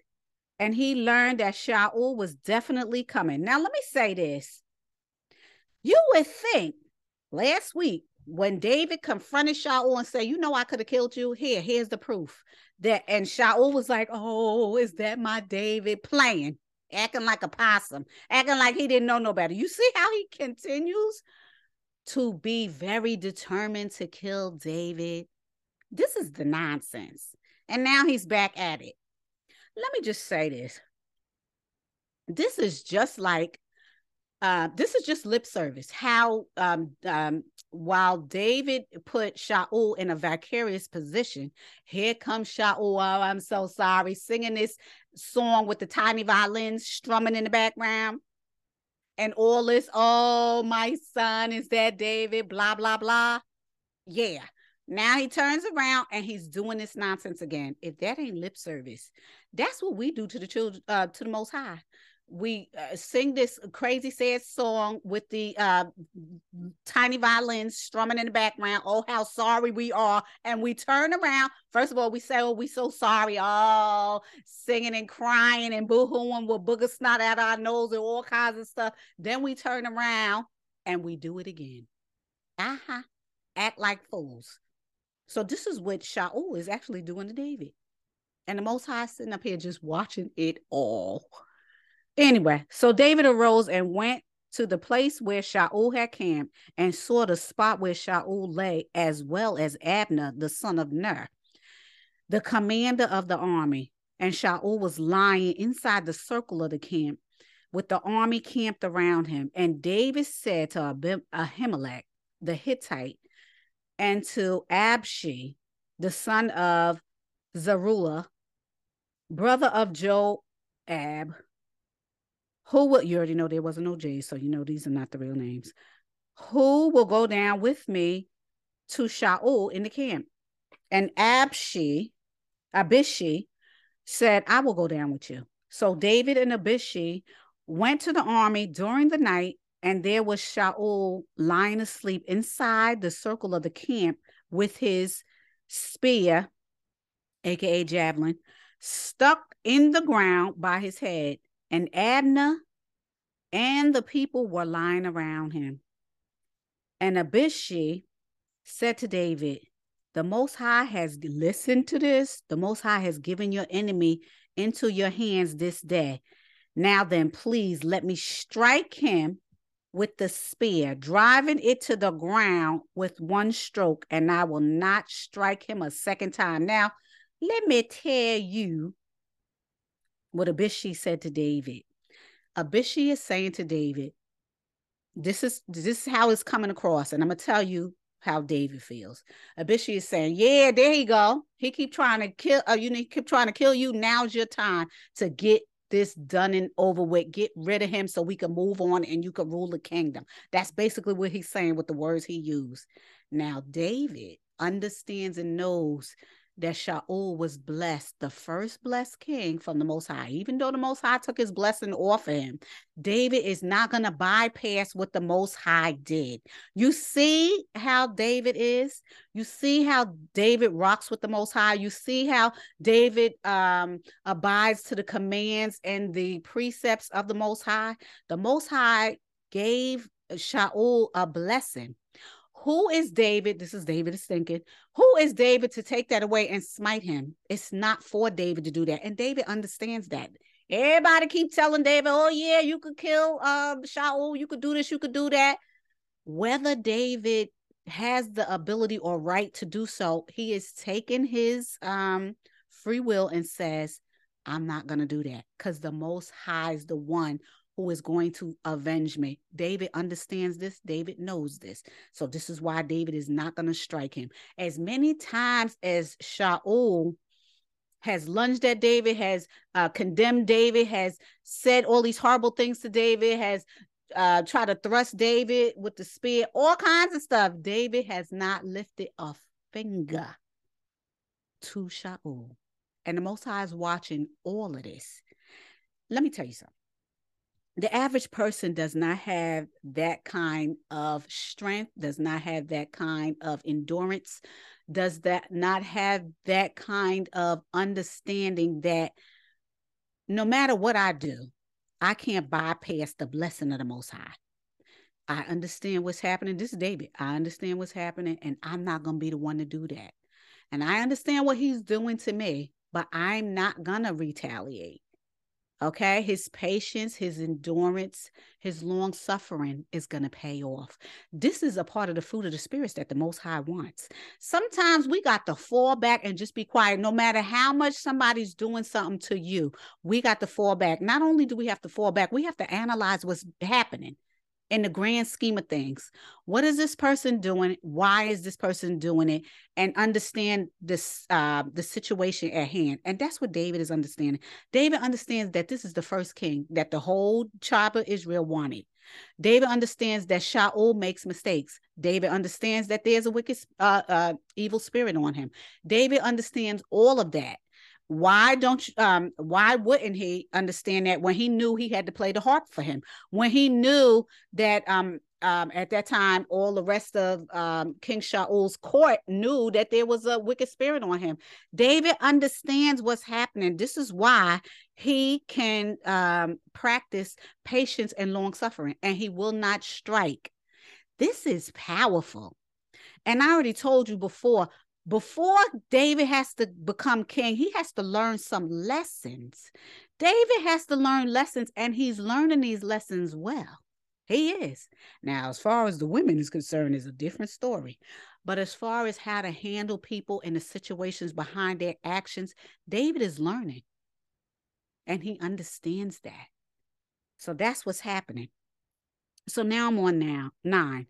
and he learned that Shaul was definitely coming. Now, let me say this. You would think last week when David confronted Shaul and said, You know, I could have killed you. Here, here's the proof. That and Shaul was like, Oh, is that my David playing? acting like a possum, acting like he didn't know no better. You see how he continues to be very determined to kill David? This is the nonsense. And now he's back at it. Let me just say this. This is just like uh, this is just lip service. How um, um, while David put Shaul in a vicarious position, here comes Shaul. Oh, I'm so sorry, singing this song with the tiny violins strumming in the background. And all this, oh, my son is that David, blah, blah, blah. Yeah. Now he turns around and he's doing this nonsense again. If that ain't lip service, that's what we do to the children, uh, to the Most High. We uh, sing this crazy sad song with the uh, tiny violins strumming in the background. Oh, how sorry we are! And we turn around. First of all, we say, "Oh, we so sorry." Oh, singing and crying and boohooing with booger snot out our nose and all kinds of stuff. Then we turn around and we do it again. Uh huh. Act like fools. So this is what Shaul is actually doing to David. And the Most High sitting up here just watching it all. Anyway, so David arose and went to the place where Shaul had camped and saw the spot where Shaul lay, as well as Abner, the son of Ner, the commander of the army. And Shaul was lying inside the circle of the camp with the army camped around him. And David said to Ahimelech, the Hittite, and to Abshi, the son of Zeruiah, brother of Joab, who will, you already know there wasn't no J, so you know these are not the real names. Who will go down with me to Shaul in the camp? And Abshi, Abishi said, I will go down with you. So David and Abishi went to the army during the night, and there was Shaul lying asleep inside the circle of the camp with his spear, aka javelin, stuck in the ground by his head, and Abner and the people were lying around him. And Abishai said to David, The Most High has listened to this. The Most High has given your enemy into your hands this day. Now then, please let me strike him with the spear, driving it to the ground with one stroke, and I will not strike him a second time. Now, let me tell you what Abishai said to David. Abishai is saying to David, this is this is how it's coming across, and I'm gonna tell you how David feels. Abishai is saying, "Yeah, there you go. He keep trying to kill. Uh, you need keep trying to kill you. Now's your time to get this done and over with. Get rid of him so we can move on and you can rule the kingdom." That's basically what he's saying with the words he used. Now David understands and knows that Shaul was blessed, the first blessed king from the Most High. Even though the Most High took his blessing off of him, David is not going to bypass what the Most High did. You see how David is. You see how David rocks with the Most High. You see how David um, abides to the commands and the precepts of the Most High. The Most High gave Shaul a blessing who is David? This is David is thinking. Who is David to take that away and smite him? It's not for David to do that. And David understands that. Everybody keep telling David, oh, yeah, you could kill um, Shaul. You could do this. You could do that. Whether David has the ability or right to do so, he is taking his um, free will and says, I'm not going to do that because the Most High is the one who is going to avenge me. David understands this. David knows this. So this is why David is not going to strike him. As many times as Shaul has lunged at David, has uh, condemned David, has said all these horrible things to David, has uh, tried to thrust David with the spear, all kinds of stuff. David has not lifted a finger to Shaul. And the Most High is watching all of this. Let me tell you something the average person does not have that kind of strength, does not have that kind of endurance, does that not have that kind of understanding that no matter what I do, I can't bypass the blessing of the Most High. I understand what's happening. This is David. I understand what's happening, and I'm not going to be the one to do that. And I understand what he's doing to me, but I'm not going to retaliate. Okay, his patience, his endurance, his long suffering is going to pay off. This is a part of the fruit of the spirits that the Most High wants. Sometimes we got to fall back and just be quiet. No matter how much somebody's doing something to you, we got to fall back. Not only do we have to fall back, we have to analyze what's happening in the grand scheme of things. What is this person doing? Why is this person doing it? And understand this uh, the situation at hand. And that's what David is understanding. David understands that this is the first king that the whole tribe of Israel wanted. David understands that Shaul makes mistakes. David understands that there's a wicked, uh, uh, evil spirit on him. David understands all of that. Why don't you, um why wouldn't he understand that when he knew he had to play the harp for him? When he knew that um um, at that time, all the rest of um, King Shaul's court knew that there was a wicked spirit on him. David understands what's happening. This is why he can um, practice patience and long suffering, and he will not strike. This is powerful. And I already told you before before David has to become king, he has to learn some lessons. David has to learn lessons, and he's learning these lessons well. He is. Now, as far as the women is concerned, is a different story. But as far as how to handle people and the situations behind their actions, David is learning. And he understands that. So that's what's happening. So now I'm on now nine.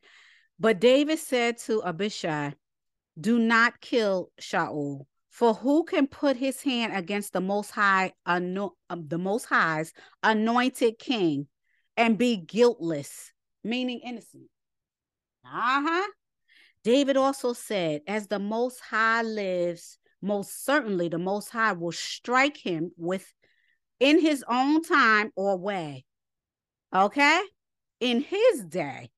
But David said to Abishai, do not kill Shaul. For who can put his hand against the most high, um, the most high's anointed king and be guiltless, meaning innocent? Uh-huh. David also said, as the most high lives, most certainly the most high will strike him with in his own time or way. Okay? In his day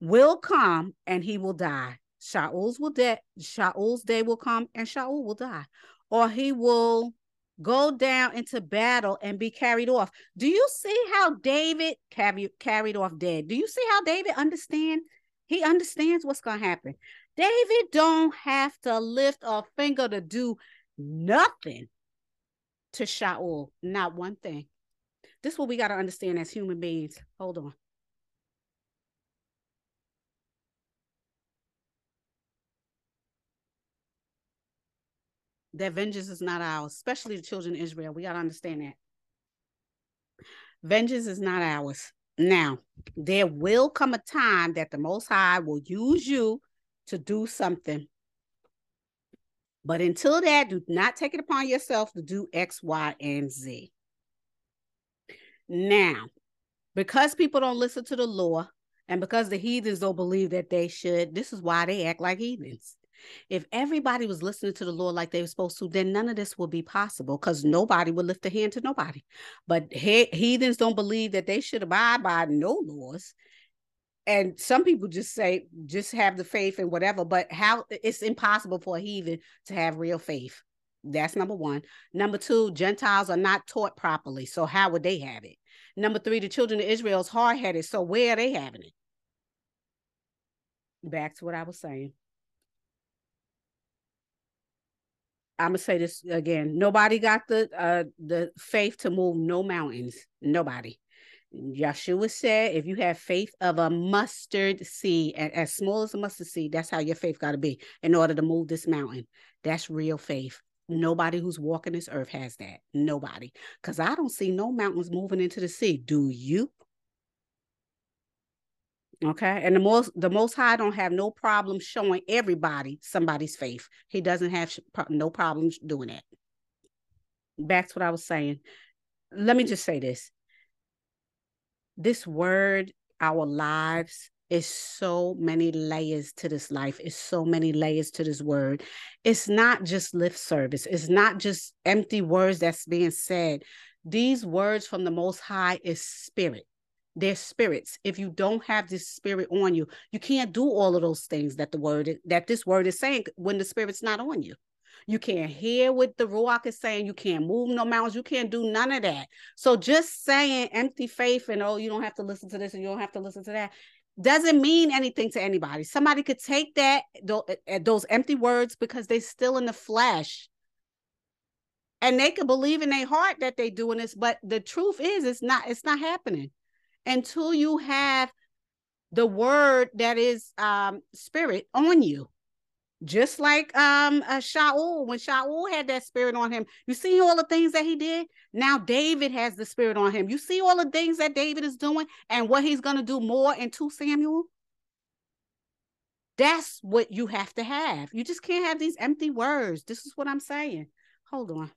will come and he will die. Shaul's will de- Shaul's day will come and Shaul will die, or he will go down into battle and be carried off. Do you see how David carried carried off dead? Do you see how David understand? He understands what's gonna happen. David don't have to lift a finger to do nothing to Shaul, not one thing. This is what we got to understand as human beings. Hold on. That vengeance is not ours, especially the children of Israel. We got to understand that. Vengeance is not ours. Now, there will come a time that the Most High will use you to do something. But until that, do not take it upon yourself to do X, Y, and Z. Now, because people don't listen to the law and because the heathens don't believe that they should, this is why they act like heathens. If everybody was listening to the Lord like they were supposed to, then none of this would be possible because nobody would lift a hand to nobody. But he- heathens don't believe that they should abide by no laws. And some people just say, just have the faith and whatever. But how it's impossible for a heathen to have real faith. That's number one. Number two, Gentiles are not taught properly. So how would they have it? Number three, the children of Israel is hard headed. So where are they having it? Back to what I was saying. I'm gonna say this again. Nobody got the uh the faith to move no mountains. Nobody. Yeshua said, if you have faith of a mustard seed, as small as a mustard seed, that's how your faith got to be in order to move this mountain. That's real faith. Nobody who's walking this earth has that. Nobody. Because I don't see no mountains moving into the sea. Do you? Okay. And the most the most high don't have no problem showing everybody somebody's faith. He doesn't have no problems doing that. Back to what I was saying. Let me just say this. This word, our lives, is so many layers to this life. It's so many layers to this word. It's not just lip service. It's not just empty words that's being said. These words from the most high is spirit their spirits. If you don't have this spirit on you, you can't do all of those things that the word that this word is saying when the spirit's not on you. You can't hear what the Ruach is saying. You can't move no mountains. You can't do none of that. So just saying empty faith and oh, you don't have to listen to this and you don't have to listen to that doesn't mean anything to anybody. Somebody could take that eh, those empty words because they're still in the flesh. And they could believe in their heart that they're doing this, but the truth is it's not it's not happening until you have the word that is um spirit on you. Just like um uh, Shaul when Shaul had that spirit on him you see all the things that he did? Now David has the spirit on him. You see all the things that David is doing and what he's going to do more in 2 Samuel? That's what you have to have. You just can't have these empty words. This is what I'm saying. Hold on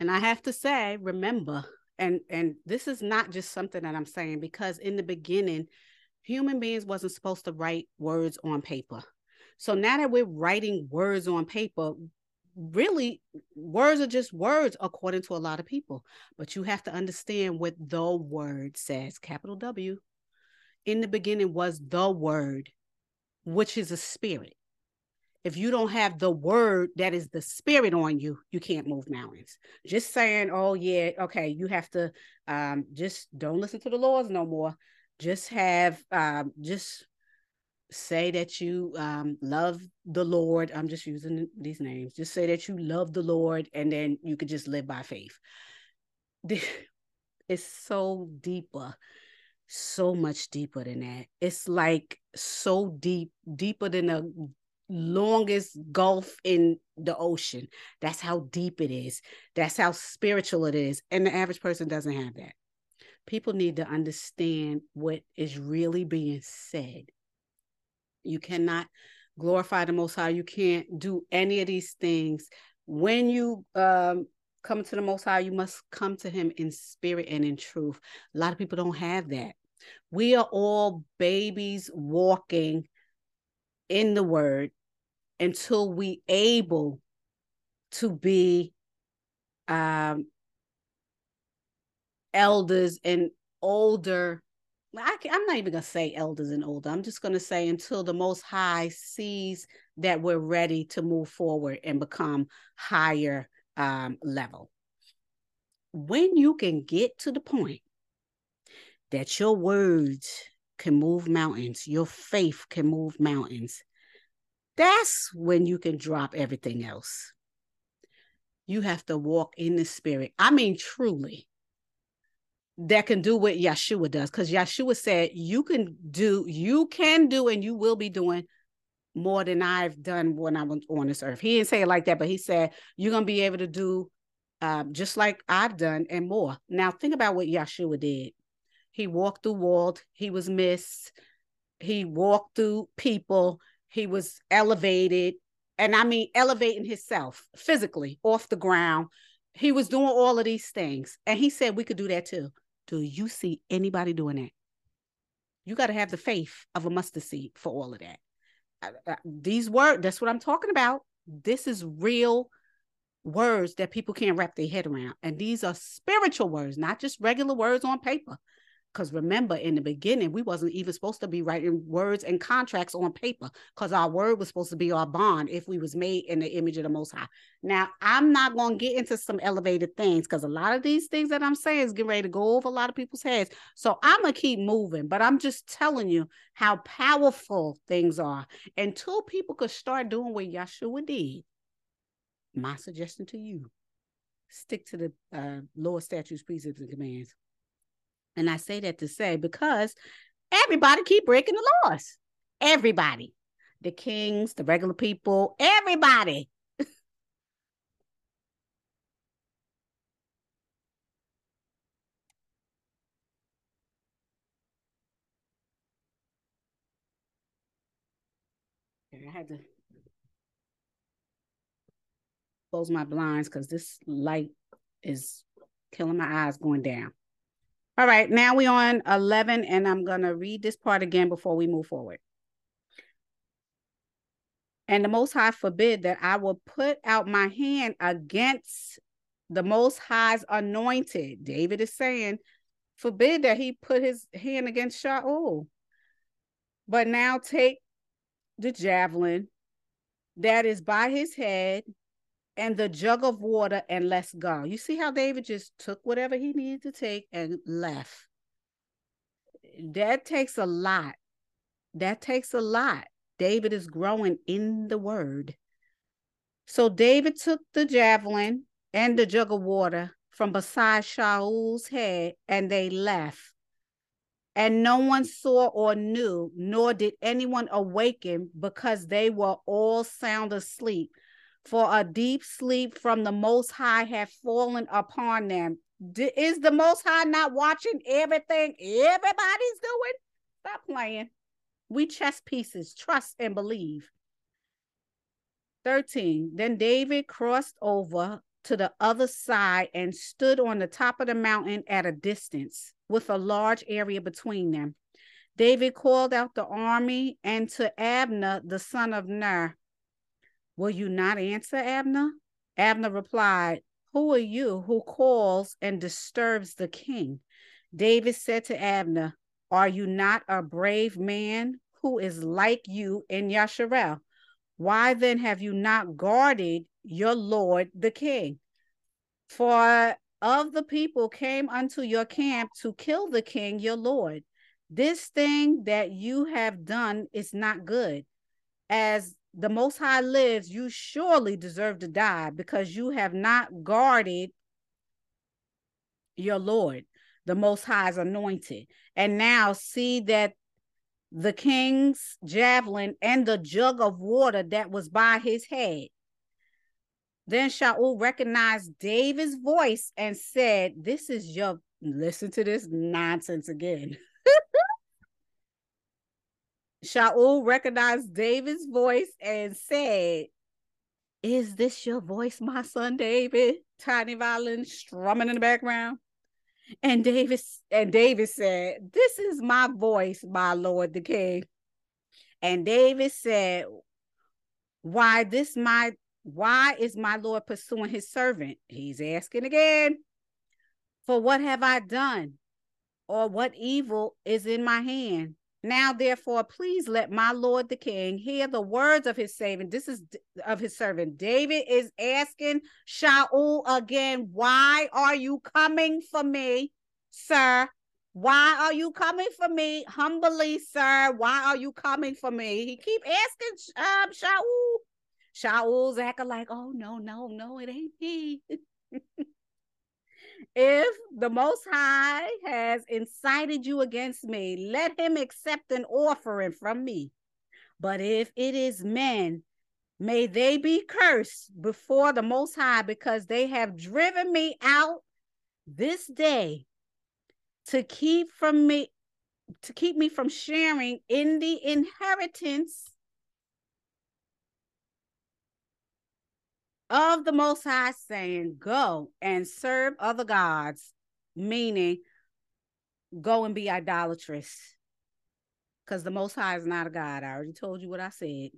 And I have to say, remember, and and this is not just something that I'm saying because in the beginning, human beings wasn't supposed to write words on paper. So now that we're writing words on paper, really words are just words according to a lot of people. But you have to understand what the word says, capital W. In the beginning was the word, which is a spirit if you don't have the word that is the spirit on you, you can't move mountains. Just saying, oh yeah, okay, you have to um just don't listen to the laws no more. Just have um just say that you um love the Lord. I'm just using these names. Just say that you love the Lord and then you could just live by faith. It's so deeper so much deeper than that. It's like so deep, deeper than a longest gulf in the ocean. That's how deep it is. That's how spiritual it is. And the average person doesn't have that. People need to understand what is really being said. You cannot glorify the Most High. You can't do any of these things. When you um, come to the Most High, you must come to Him in spirit and in truth. A lot of people don't have that. We are all babies walking in the word until we able to be um elders and older I, am not even to say elders and older. I'm just to say until the Most High sees that we're ready to move forward and become higher um, level. When you can get to the point that your words can move mountains, your faith can move mountains, that's when you can drop everything else. You have to walk in the spirit. I mean, truly, that can do what Yeshua does. Because Yeshua said, You can do, you can do, and you will be doing more than I've done when I was on this earth. He didn't say it like that, but he said, You're going to be able to do um, just like I've done and more. Now, think about what Yeshua did. He walked through walls, he was missed, he walked through people, he was elevated, and I mean elevating himself physically off the ground. He was doing all of these things. And he said we could do that too. Do you see anybody doing that? You got to have the faith of a mustard seed for all of that. These words, that's what I'm talking about. This is real words that people can't wrap their head around. And these are spiritual words, not just regular words on paper. Because remember, in the beginning, we wasn't even supposed to be writing words and contracts on paper because our word was supposed to be our bond if we was made in the image of the Most High. Now, I'm not going to get into some elevated things because a lot of these things that I'm saying is getting ready to go over a lot of people's heads. So I'm going to keep moving, but I'm just telling you how powerful things are. Until people could start doing what Yeshua did, my suggestion to you, stick to the uh, statutes, precepts, and commands. And I say that to say because everybody keep breaking the laws. Everybody. The kings, the regular people, everybody. I had to close my blinds because this light is killing my eyes going down. All right, now we're on 11, and I'm going to read this part again before we move forward. And the Most High forbid that I will put out my hand against the Most High's anointed. David is saying, forbid that he put his hand against Shaul. But now take the javelin that is by his head and the jug of water and let's go. You see how David just took whatever he needed to take and left. That takes a lot. That takes a lot. David is growing in the word. So David took the javelin and the jug of water from beside Shaul's head and they left. And no one saw or knew, nor did anyone awaken because they were all sound asleep for a deep sleep from the Most High have fallen upon them. D- is the Most High not watching everything everybody's doing? Stop playing. We chess pieces, trust and believe. 13. Then David crossed over to the other side and stood on the top of the mountain at a distance with a large area between them. David called out the army and to Abner, the son of Ner, Will you not answer, Abner? Abner replied, Who are you who calls and disturbs the king? David said to Abner, Are you not a brave man who is like you in Yasharel? Why then have you not guarded your Lord the king? For of the people came unto your camp to kill the king your Lord. This thing that you have done is not good. As the Most High lives, you surely deserve to die because you have not guarded your Lord, the Most High's anointed. And now see that the king's javelin and the jug of water that was by his head. Then Shaul recognized David's voice and said, This is your, listen to this nonsense again. Shaul recognized David's voice and said, Is this your voice, my son David? Tiny violin strumming in the background. And David and David said, This is my voice, my Lord the King. And David said, Why this my why is my Lord pursuing his servant? He's asking again. For what have I done? Or what evil is in my hand? Now, therefore, please let my Lord the King hear the words of his servant. This is of his servant. David is asking Shaul again, Why are you coming for me, sir? Why are you coming for me? Humbly, sir. Why are you coming for me? He keep asking um, Shaul. Shaul's acting like, oh no, no, no, it ain't me. If the Most High has incited you against me, let him accept an offering from me. But if it is men, may they be cursed before the Most High because they have driven me out this day to keep from me to keep me from sharing in the inheritance of the Most High, saying, Go and serve other gods, meaning go and be idolatrous. Because the Most High is not a God. I already told you what I said.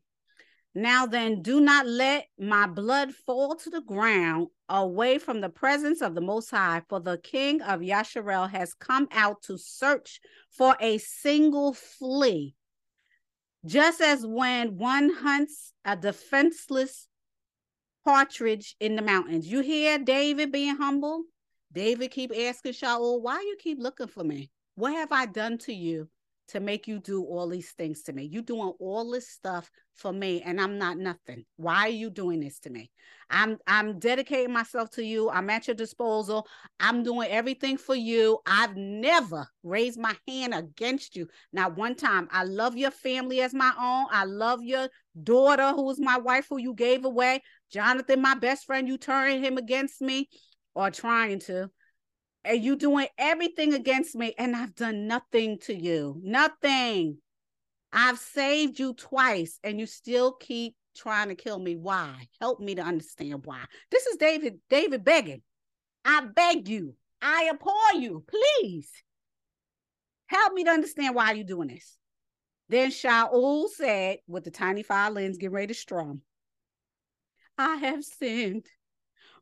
Now then, do not let my blood fall to the ground away from the presence of the Most High, for the king of Yasharel has come out to search for a single flea. Just as when one hunts a defenseless partridge in the mountains. You hear David being humble? David keep asking Shaul, why you keep looking for me? What have I done to you to make you do all these things to me? You doing all this stuff for me and I'm not nothing. Why are you doing this to me? I'm I'm dedicating myself to you. I'm at your disposal. I'm doing everything for you. I've never raised my hand against you. Not one time. I love your family as my own. I love your daughter who is my wife who you gave away. Jonathan, my best friend, you turning him against me or trying to. And you doing everything against me, and I've done nothing to you. Nothing. I've saved you twice, and you still keep trying to kill me. Why? Help me to understand why. This is David, David begging. I beg you. I implore you, please. Help me to understand why you're doing this. Then Shaul said, with the tiny fire lens, getting ready to strum, I have sinned.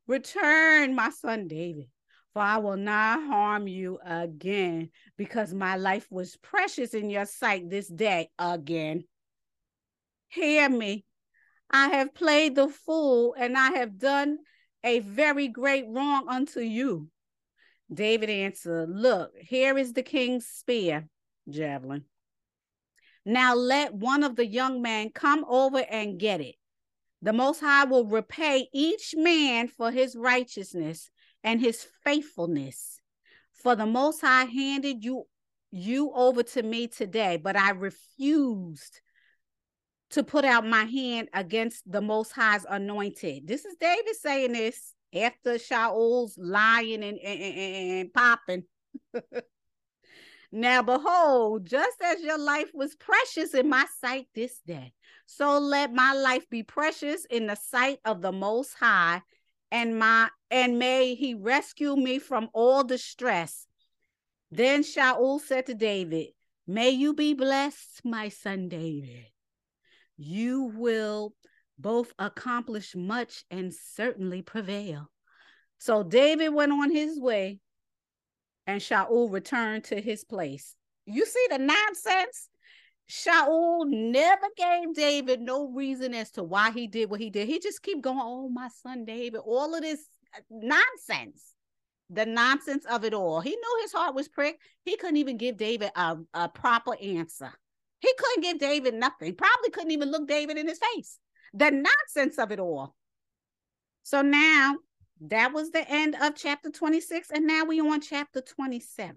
Return, my son David, for I will not harm you again, because my life was precious in your sight this day again. Hear me. I have played the fool, and I have done a very great wrong unto you. David answered, Look, here is the king's spear, javelin. Now let one of the young men come over and get it the Most High will repay each man for his righteousness and his faithfulness. For the Most High handed you you over to me today, but I refused to put out my hand against the Most High's anointed. This is David saying this after Shaul's lying and, and, and, and popping. now, behold, just as your life was precious in my sight this day, so let my life be precious in the sight of the Most High, and my and may he rescue me from all distress. Then Shaul said to David, May you be blessed, my son David. You will both accomplish much and certainly prevail. So David went on his way, and Shaul returned to his place. You see the nonsense? Shaul never gave David no reason as to why he did what he did. He just keep going, oh, my son David, all of this uh, nonsense. The nonsense of it all. He knew his heart was pricked. He couldn't even give David a, a proper answer. He couldn't give David nothing. Probably couldn't even look David in his face. The nonsense of it all. So now that was the end of chapter 26. And now we on chapter 27.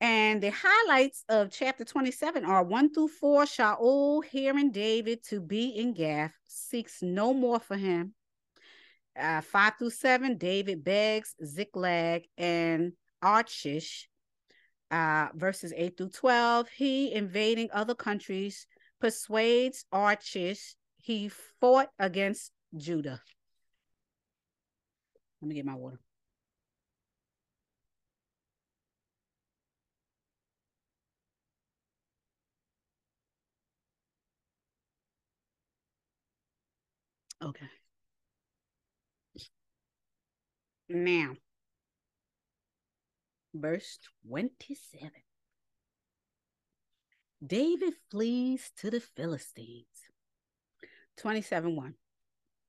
And the highlights of chapter 27 are 1 through 4 Shaul hearing David to be in Gath, seeks no more for him. Uh, 5 through 7, David begs Ziklag and Archish. Uh, verses 8 through 12, he invading other countries, persuades Archish He fought against Judah. Let me get my water. Okay. Now, verse 27. David flees to the Philistines. 27 1.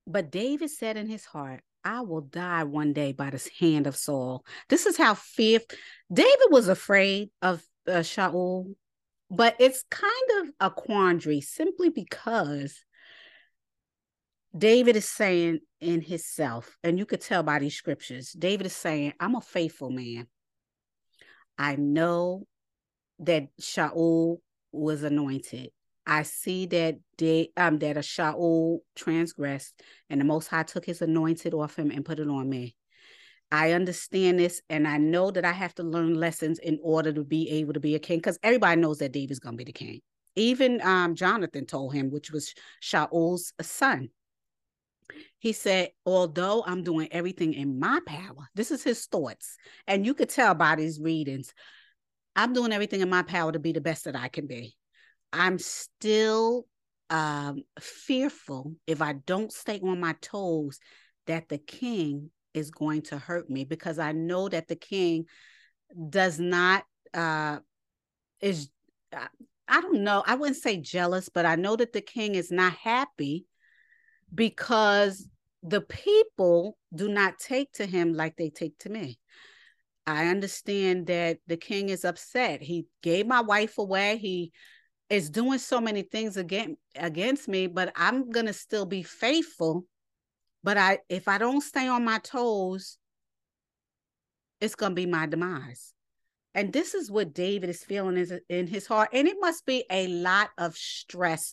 But David said in his heart, I will die one day by the hand of Saul. This is how fear David was afraid of uh, Shaul, but it's kind of a quandary simply because David is saying in himself, and you could tell by these scriptures, David is saying, I'm a faithful man. I know that Shaul was anointed. I see that they, um that a Shaul transgressed, and the Most High took his anointed off him and put it on me. I understand this, and I know that I have to learn lessons in order to be able to be a king. Because everybody knows that David's gonna be the king. Even um, Jonathan told him, which was Shaul's son. He said, although I'm doing everything in my power, this is his thoughts. And you could tell by these readings, I'm doing everything in my power to be the best that I can be. I'm still um, fearful if I don't stay on my toes that the king is going to hurt me because I know that the king does not uh, is uh, I don't know I wouldn't say jealous but I know that the king is not happy because the people do not take to him like they take to me. I understand that the king is upset. He gave my wife away. He is doing so many things against against me, but I'm gonna still be faithful. But I if I don't stay on my toes, it's gonna be my demise. And this is what David is feeling in his heart. And it must be a lot of stress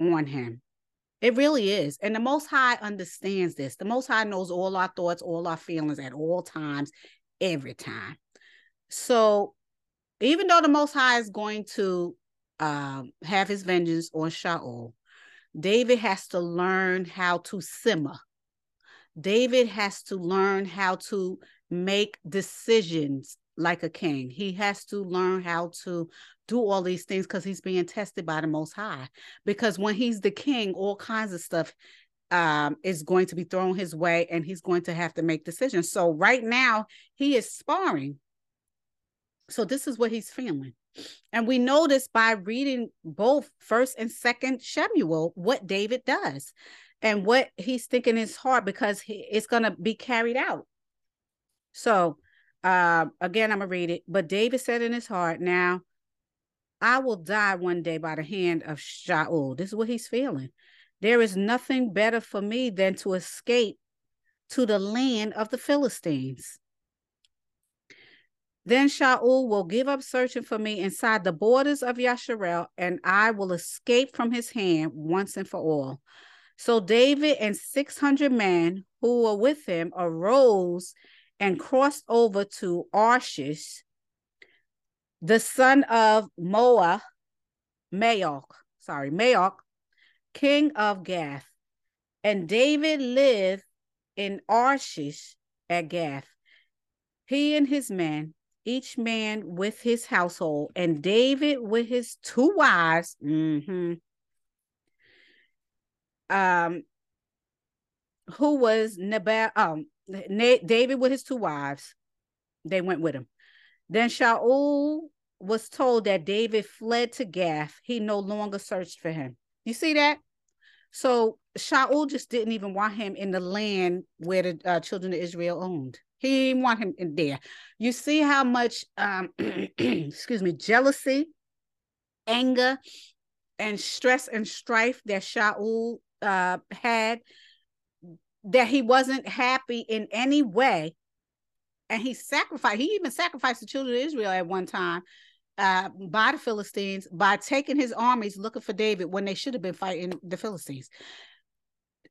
on him. It really is. And the Most High understands this. The Most High knows all our thoughts, all our feelings at all times, every time. So even though the Most High is going to um, have his vengeance on Shaul, David has to learn how to simmer. David has to learn how to make decisions like a king. He has to learn how to do all these things because he's being tested by the most high. Because when he's the king, all kinds of stuff um, is going to be thrown his way and he's going to have to make decisions. So right now he is sparring. So this is what he's feeling. And we know this by reading both first and second Shemuel, what David does and what he's thinking in his heart because he, it's going to be carried out. So uh, again, I'm going to read it. But David said in his heart, Now I will die one day by the hand of Shaul. This is what he's feeling. There is nothing better for me than to escape to the land of the Philistines. Then Shaul will give up searching for me inside the borders of Yasharel, and I will escape from his hand once and for all. So David and 600 men who were with him arose and crossed over to Arshish, the son of Moah, Maoch, sorry, Maoch, king of Gath. And David lived in Arshish at Gath, he and his men, each man with his household, and David with his two wives. Mm-hmm, um, who was Nabal? Um, David with his two wives. They went with him. Then Shaul was told that David fled to Gath. He no longer searched for him. You see that? So Shaul just didn't even want him in the land where the uh, children of Israel owned. He didn't want him in there. You see how much, um, excuse me, jealousy, anger, and stress and strife that Shaul uh, had, that he wasn't happy in any way. And he sacrificed, he even sacrificed the children of Israel at one time uh, by the Philistines by taking his armies looking for David when they should have been fighting the Philistines.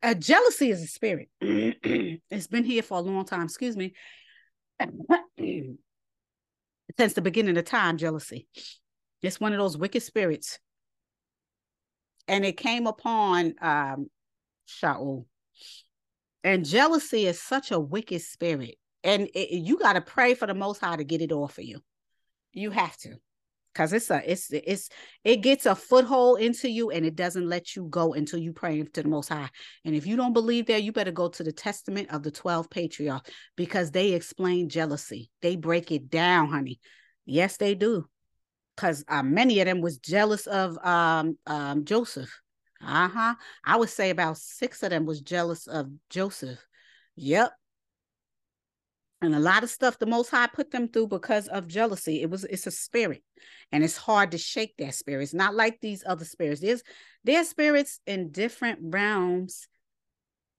Uh, jealousy is a spirit. it's been here for a long time. Excuse me. Since the beginning of time, jealousy. It's one of those wicked spirits. And it came upon um, Shaul. And jealousy is such a wicked spirit. And it, you got to pray for the Most High to get it off of you. You have to because it's a it's it's it gets a foothold into you and it doesn't let you go until you pray to the most high and if you don't believe that you better go to the testament of the 12 patriarchs because they explain jealousy they break it down honey yes they do because uh, many of them was jealous of um, um, joseph uh-huh. I would say about six of them was jealous of joseph. Yep. And a lot of stuff the most high put them through because of jealousy. It was it's a spirit and it's hard to shake that spirit. It's not like these other spirits. There's there's spirits in different realms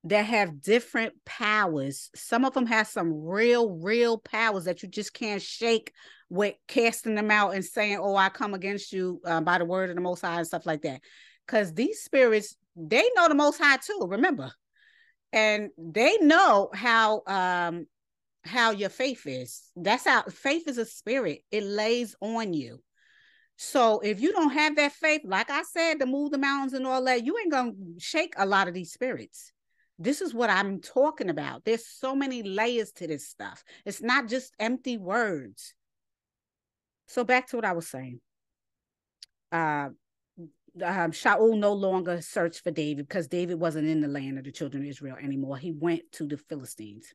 that have different powers. Some of them have some real real powers that you just can't shake with casting them out and saying oh i come against you uh, by the word of the most high and stuff like that because these spirits they know the most high too remember and they know how um how your faith is. That's how faith is a spirit. It lays on you. So if you don't have that faith, like I said, to move the mountains and all that, you ain't gonna shake a lot of these spirits. This is what I'm talking about. There's so many layers to this stuff. It's not just empty words. So back to what I was saying. Uh um, Shaul no longer searched for David because David wasn't in the land of the children of Israel anymore. He went to the Philistines.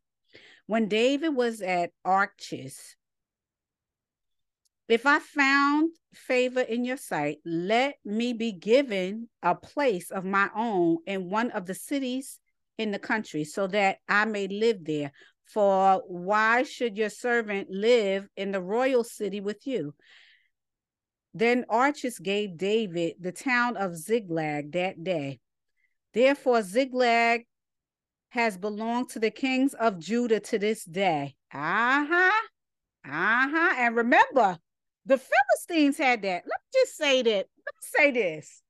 When David was at Achish, if I found favor in your sight, let me be given a place of my own in one of the cities in the country, so that I may live there. For why should your servant live in the royal city with you? Then Achish gave David the town of Ziklag that day. Therefore, Ziklag has belonged to the kings of Judah to this day. Uh-huh. Uh-huh. And remember, the Philistines had that. Let me just say that. Let me say this.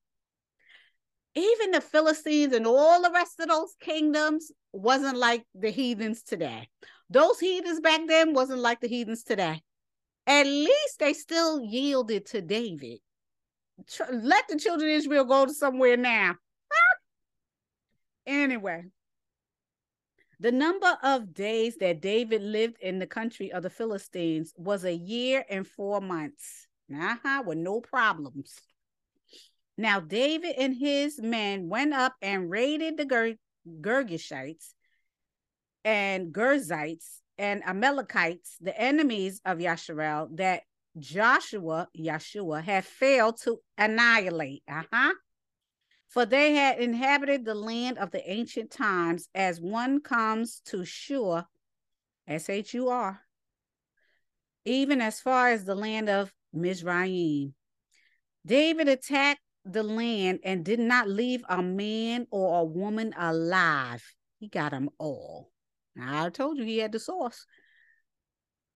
Even the Philistines and all the rest of those kingdoms wasn't like the heathens today. Those heathens back then wasn't like the heathens today. At least they still yielded to David. Let the children of Israel go to somewhere now. anyway, the number of days that David lived in the country of the Philistines was a year and four months. Uh-huh, with no problems. Now, David and his men went up and raided the Ger- and Girzites and Amalekites, the enemies of Yasharel, that Joshua, Yeshua, had failed to annihilate. Uh-huh for they had inhabited the land of the ancient times as one comes to Shur, S H U R, even as far as the land of Mizraim. David attacked the land and did not leave a man or a woman alive. He got them all. I told you he had the sauce.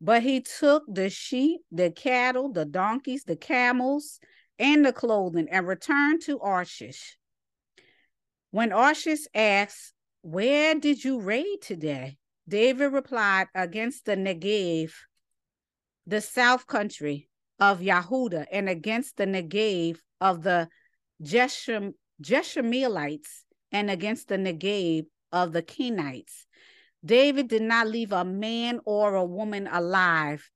But he took the sheep, the cattle, the donkeys, the camels, and the clothing and returned to Arshish. When Arshish asked, Where did you raid today? David replied, Against the Negev, the south country of Yahuda, and against the Negev of the Jeshem, Jeshamielites, and against the Negev of the Kenites. David did not leave a man or a woman alive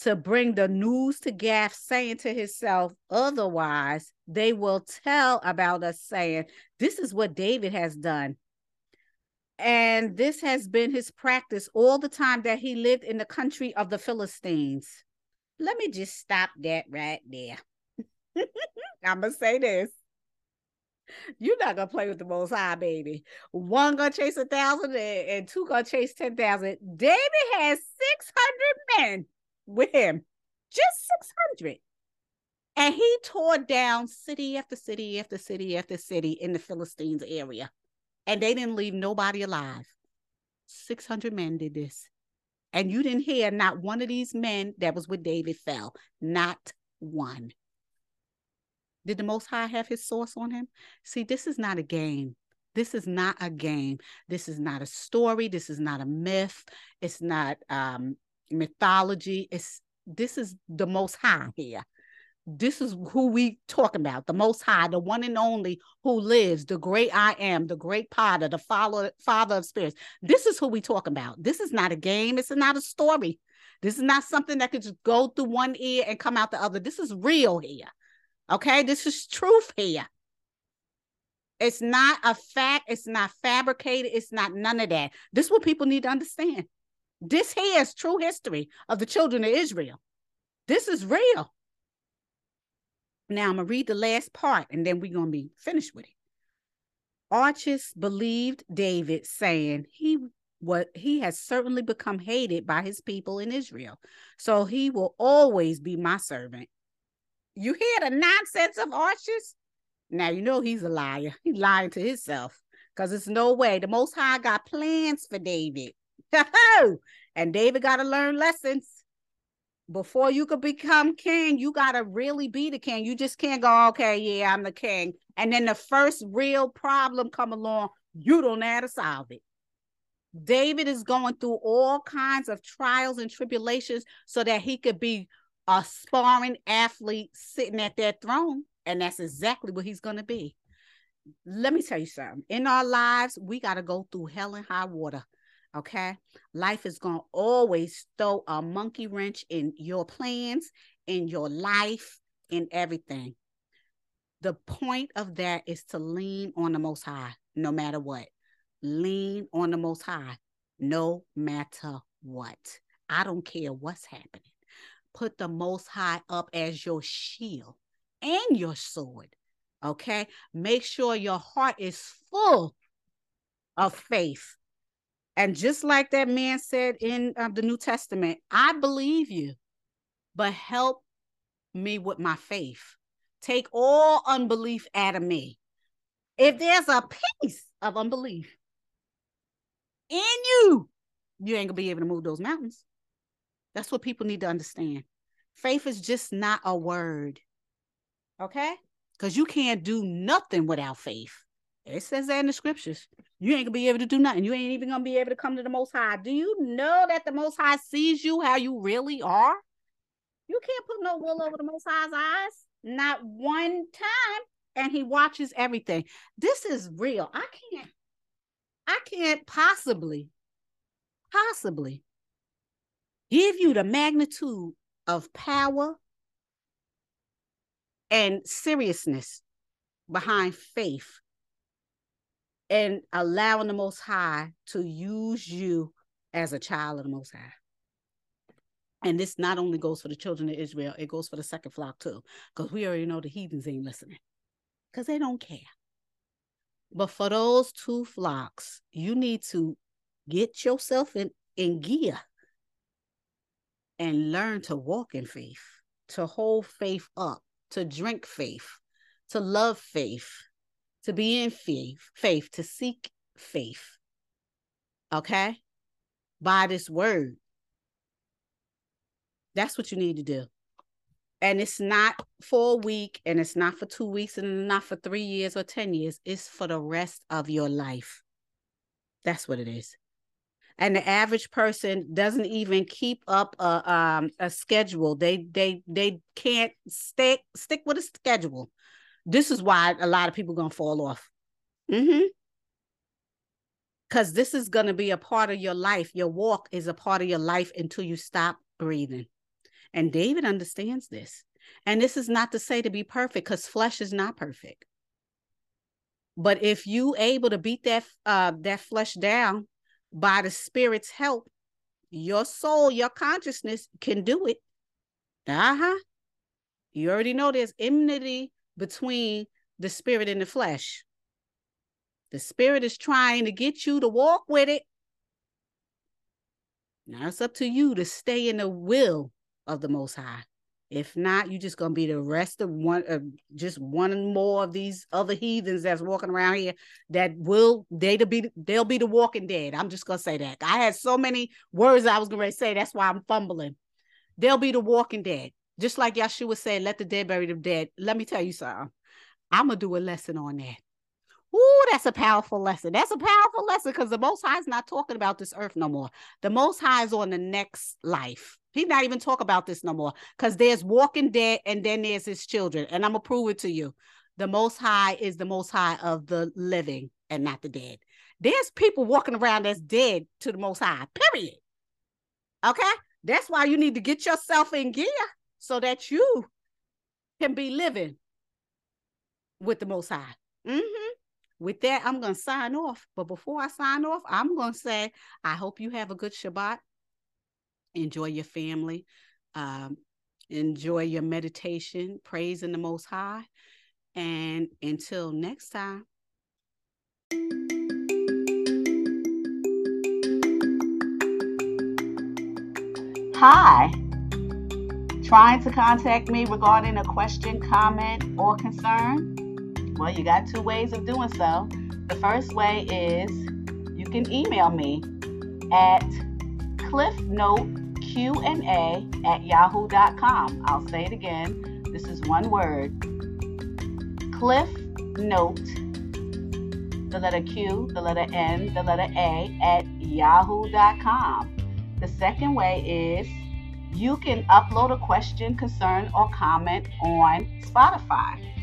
to bring the news to Gath, saying to himself, Otherwise, they will tell about us, saying, This is what David has done. And this has been his practice all the time that he lived in the country of the Philistines. Let me just stop that right there. I'm going to say this. You're not gonna play with the most high, baby. One gonna chase a thousand and two gonna chase ten thousand. David has 600 men with him, just 600. And he tore down city after city after city after city in the Philistines area. And they didn't leave nobody alive. 600 men did this. And you didn't hear not one of these men that was with David fell. Not one. Did the Most High have his sauce on him? See, this is not a game. This is not a game. This is not a story. This is not a myth. It's not um, mythology. It's this is the Most High here. This is who we talking about, the Most High, the one and only who lives, the great I am, the great Potter, the Father, Father of spirits. This is who we talking about. This is not a game. It's not a story. This is not something that could just go through one ear and come out the other. This is real here. Okay, this is truth here. It's not a fact, it's not fabricated, it's not none of that. This is what people need to understand. This here is true history of the children of Israel. This is real. Now I'm gonna read the last part and then we're gonna be finished with it. Achish believed David, saying he what he has certainly become hated by his people in Israel. So he will always be my servant. You hear the nonsense of Achish? Now you know he's a liar. He's lying to himself because it's no way. The Most High got plans for David. and David got to learn lessons. Before you could become king, you got to really be the king. You just can't go, okay, yeah, I'm the king. And then the first real problem come along, you don't know how to solve it. David is going through all kinds of trials and tribulations so that he could be a sparring athlete sitting at that throne. And that's exactly what he's going to be. Let me tell you something. In our lives, we got to go through hell and high water. Okay. Life is going to always throw a monkey wrench in your plans, in your life, in everything. The point of that is to lean on the Most High no matter what. Lean on the Most High no matter what. I don't care what's happening put the Most High up as your shield and your sword. Okay. Make sure your heart is full of faith. And just like that man said in uh, the New Testament, I believe you, but help me with my faith. Take all unbelief out of me. If there's a piece of unbelief in you, you ain't gonna be able to move those mountains. That's what people need to understand. Faith is just not a word. Okay? Because you can't do nothing without faith. It says that in the scriptures. You ain't gonna be able to do nothing. You ain't even gonna be able to come to the most high. Do you know that the most high sees you how you really are? You can't put no wool over the most high's eyes. Not one time. And he watches everything. This is real. I can't, I can't possibly, possibly give you the magnitude of power and seriousness behind faith and allowing the Most High to use you as a child of the Most High. And this not only goes for the children of Israel, it goes for the second flock too, because we already know the heathens ain't listening because they don't care. But for those two flocks, you need to get yourself in, in gear and learn to walk in faith, to hold faith up, to drink faith, to love faith, to be in faith, faith, to seek faith. Okay? By this word. That's what you need to do. And it's not for a week, and it's not for two weeks, and not for three years or 10 years. It's for the rest of your life. That's what it is and the average person doesn't even keep up a um a schedule they they they can't stick stick with a schedule this is why a lot of people gonna fall off mm-hmm Because this is to be a part of your life. Your walk is a part of your life until you stop breathing. And David understands this. And this is not to say to be perfect, because flesh is not perfect. But if you able to beat that uh that flesh down by the spirit's help, your soul, your consciousness can do it. Uh-huh. You already know there's enmity between the spirit and the flesh. The spirit is trying to get you to walk with it. Now it's up to you to stay in the will of the Most High. If not, you're just gonna be the rest of one, uh, just one more of these other heathens that's walking around here that will they to be they'll be the Walking Dead. I'm just gonna say that. I had so many words I was gonna say. That's why I'm fumbling. They'll be the Walking Dead, just like Yeshua said, "Let the dead bury the dead." Let me tell you something. I'm gonna do a lesson on that. Ooh, that's a powerful lesson. That's a powerful lesson because the Most High is not talking about this earth no more. The Most High is on the next life. He's not even talk about this no more because there's walking dead and then there's his children. And I'm gonna prove it to you. The Most High is the Most High of the living and not the dead. There's people walking around that's dead to the Most High. Period. Okay, that's why you need to get yourself in gear so that you can be living with the Most High. Mm-hmm. With that, I'm going to sign off. But before I sign off, I'm going to say, I hope you have a good Shabbat. Enjoy your family. Um, enjoy your meditation, praise in the Most High. And until next time. Hi. Trying to contact me regarding a question, comment, or concern? Well, you got two ways of doing so. The first way is you can email me at cliffnoteqna at yahoo.com. I'll say it again. This is one word. Cliff note, the letter Q, the letter N, the letter A at yahoo.com. The second way is you can upload a question, concern, or comment on Spotify.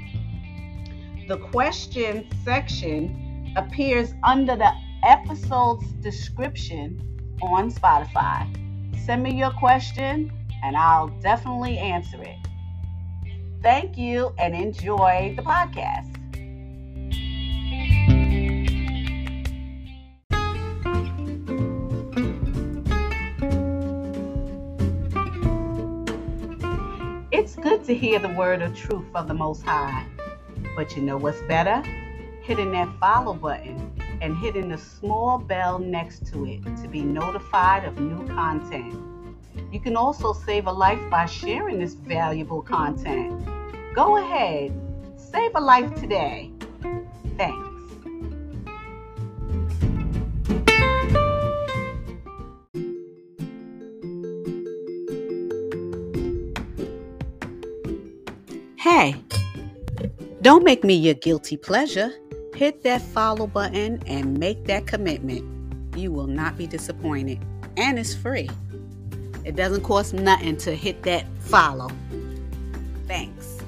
The question section appears under the episode's description on Spotify. Send me your question and I'll definitely answer it. Thank you and enjoy the podcast. It's good to hear the word of truth of the Most High. But you know what's better? Hitting that follow button and hitting the small bell next to it to be notified of new content. You can also save a life by sharing this valuable content. Go ahead, save a life today. Thanks. Hey. Don't make me your guilty pleasure. Hit that follow button and make that commitment. You will not be disappointed. And it's free. It doesn't cost nothing to hit that follow. Thanks.